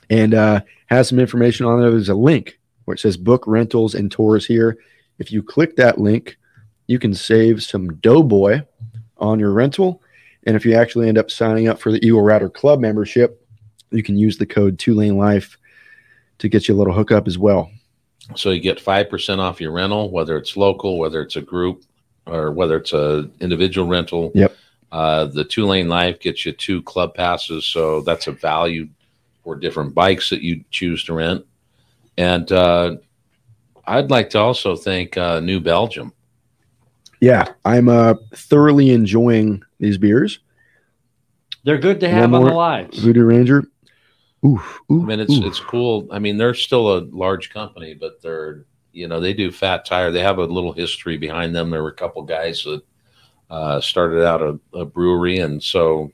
and uh, has some information on there. There's a link where it says book rentals and tours here. If you click that link, you can save some Doughboy on your rental. And if you actually end up signing up for the Eagle Rider Club membership, you can use the code Two Lane Life to get you a little hookup as well. So you get five percent off your rental, whether it's local, whether it's a group, or whether it's a individual rental. Yep. Uh, the two lane life gets you two club passes, so that's a value for different bikes that you choose to rent. And uh, I'd like to also thank uh, New Belgium. Yeah, I'm uh, thoroughly enjoying these beers. They're good to One have on more. the lives. Voodoo Ranger. Oof. oof I mean, it's oof. it's cool. I mean, they're still a large company, but they're you know they do fat tire. They have a little history behind them. There were a couple guys that uh, started out a, a brewery, and so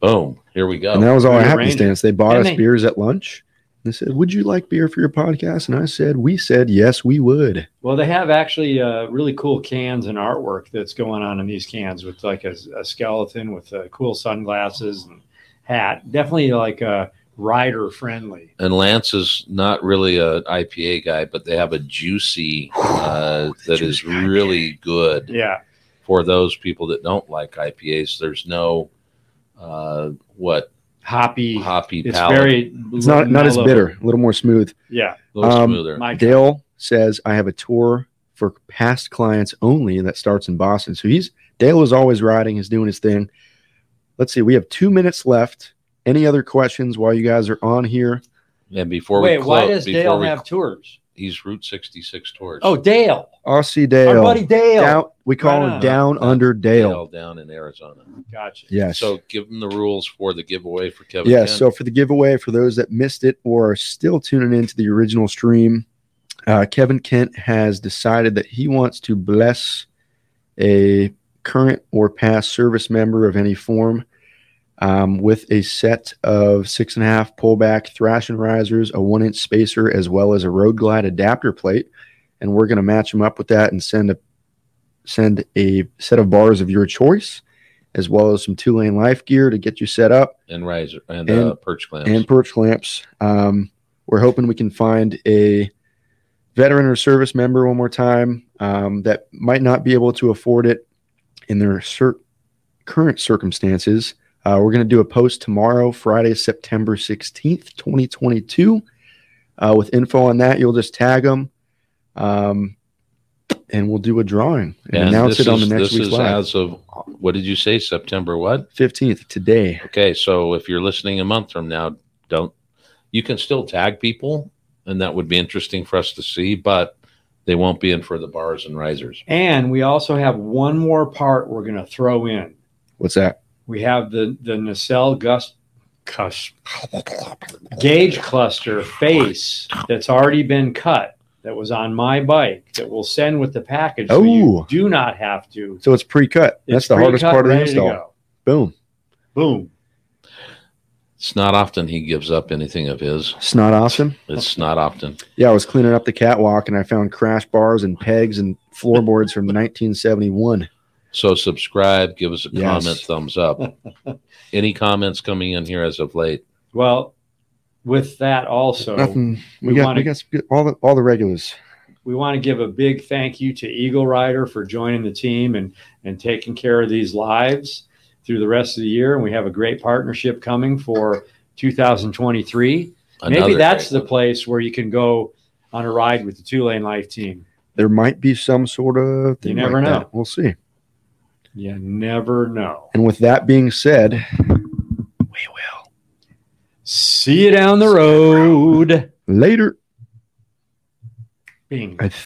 boom, here we go. and that was all Voodoo happenstance. They bought And us they- beers at lunch. They said, "Would you like beer for your podcast?" And I said, "We said yes, we would." Well, they have actually uh, really cool cans and artwork that's going on in these cans with like a, a skeleton with uh, cool sunglasses and hat. Definitely like a rider friendly. and Lance is not really a IPA guy, but they have a juicy uh, that is Juicy IPA. really good Yeah. for those people that don't like IPAs. There's no uh, what Hoppy. hoppy It's palate. very. It's not not as bitter, a little more smooth. Yeah. a little um, smoother. My Dale says, "I have a tour for past clients only that starts in Boston." So he's Dale is always riding, he's doing his thing. Let's see, we have two minutes left. Any other questions while you guys are on here? and before Wait, we why close, does before Dale we- have tours? He's Route 66 tours. Oh, Dale. Aussie Our Dale. buddy Dale. Down, we call Right him on. Down Under Dale. down in Arizona. Gotcha. Yes. So give them the rules for the giveaway for Kevin. Yes. Kent. So for the giveaway, for those that missed it or are still tuning into the original stream, uh, Kevin Kent has decided that he wants to bless a current or past service member of any form um, with a set of six and a half pullback Thrashin risers, a one inch spacer, as well as a road glide adapter plate. And we're going to match them up with that and send a send a set of bars of your choice, as well as some two lane life gear to get you set up and riser and, And- uh, perch clamps. and perch clamps. Um, we're hoping we can find a veteran or service member one more time um, that might not be able to afford it in their cer- current circumstances. Uh, we're going to do a post tomorrow, Friday, September 16th, 2022. Uh, with info on that, you'll just tag them um, and we'll do a drawing and, And announce it on the is- next this week's is live. as of what did you say? September what? 15th, today. Okay, so if you're listening a month from now, don't you can still tag people, and that would be interesting for us to see, but they won't be in for the bars and risers. And we also have one more part we're going to throw in. What's that? We have the the nacelle gust cus, gauge cluster face that's already been cut that was on my bike that we'll send with the package. So you Oh. do not have to. So it's pre cut. That's the hardest part of the install. Boom. Boom. It's not often he gives up anything of his. It's not often. It's not often. Yeah, I was cleaning up the catwalk and I found crash bars and pegs and floorboards from 1971. So subscribe, give us a Yes. comment, thumbs up. Any comments coming in here as of late? Well, with that also, Nothing. We, we got wanna- we got all the all the regulars. we want to give a big thank you to Eagle Rider for joining the team and and taking care of these lives through the rest of the year. And we have a great partnership coming for 2023. Maybe that's great the place where you can go on a ride with the Two Lane Life team. There might be some sort of thing You never like know. that. We'll see. You never know. And with that being said, we will See you down the road. later. Bing.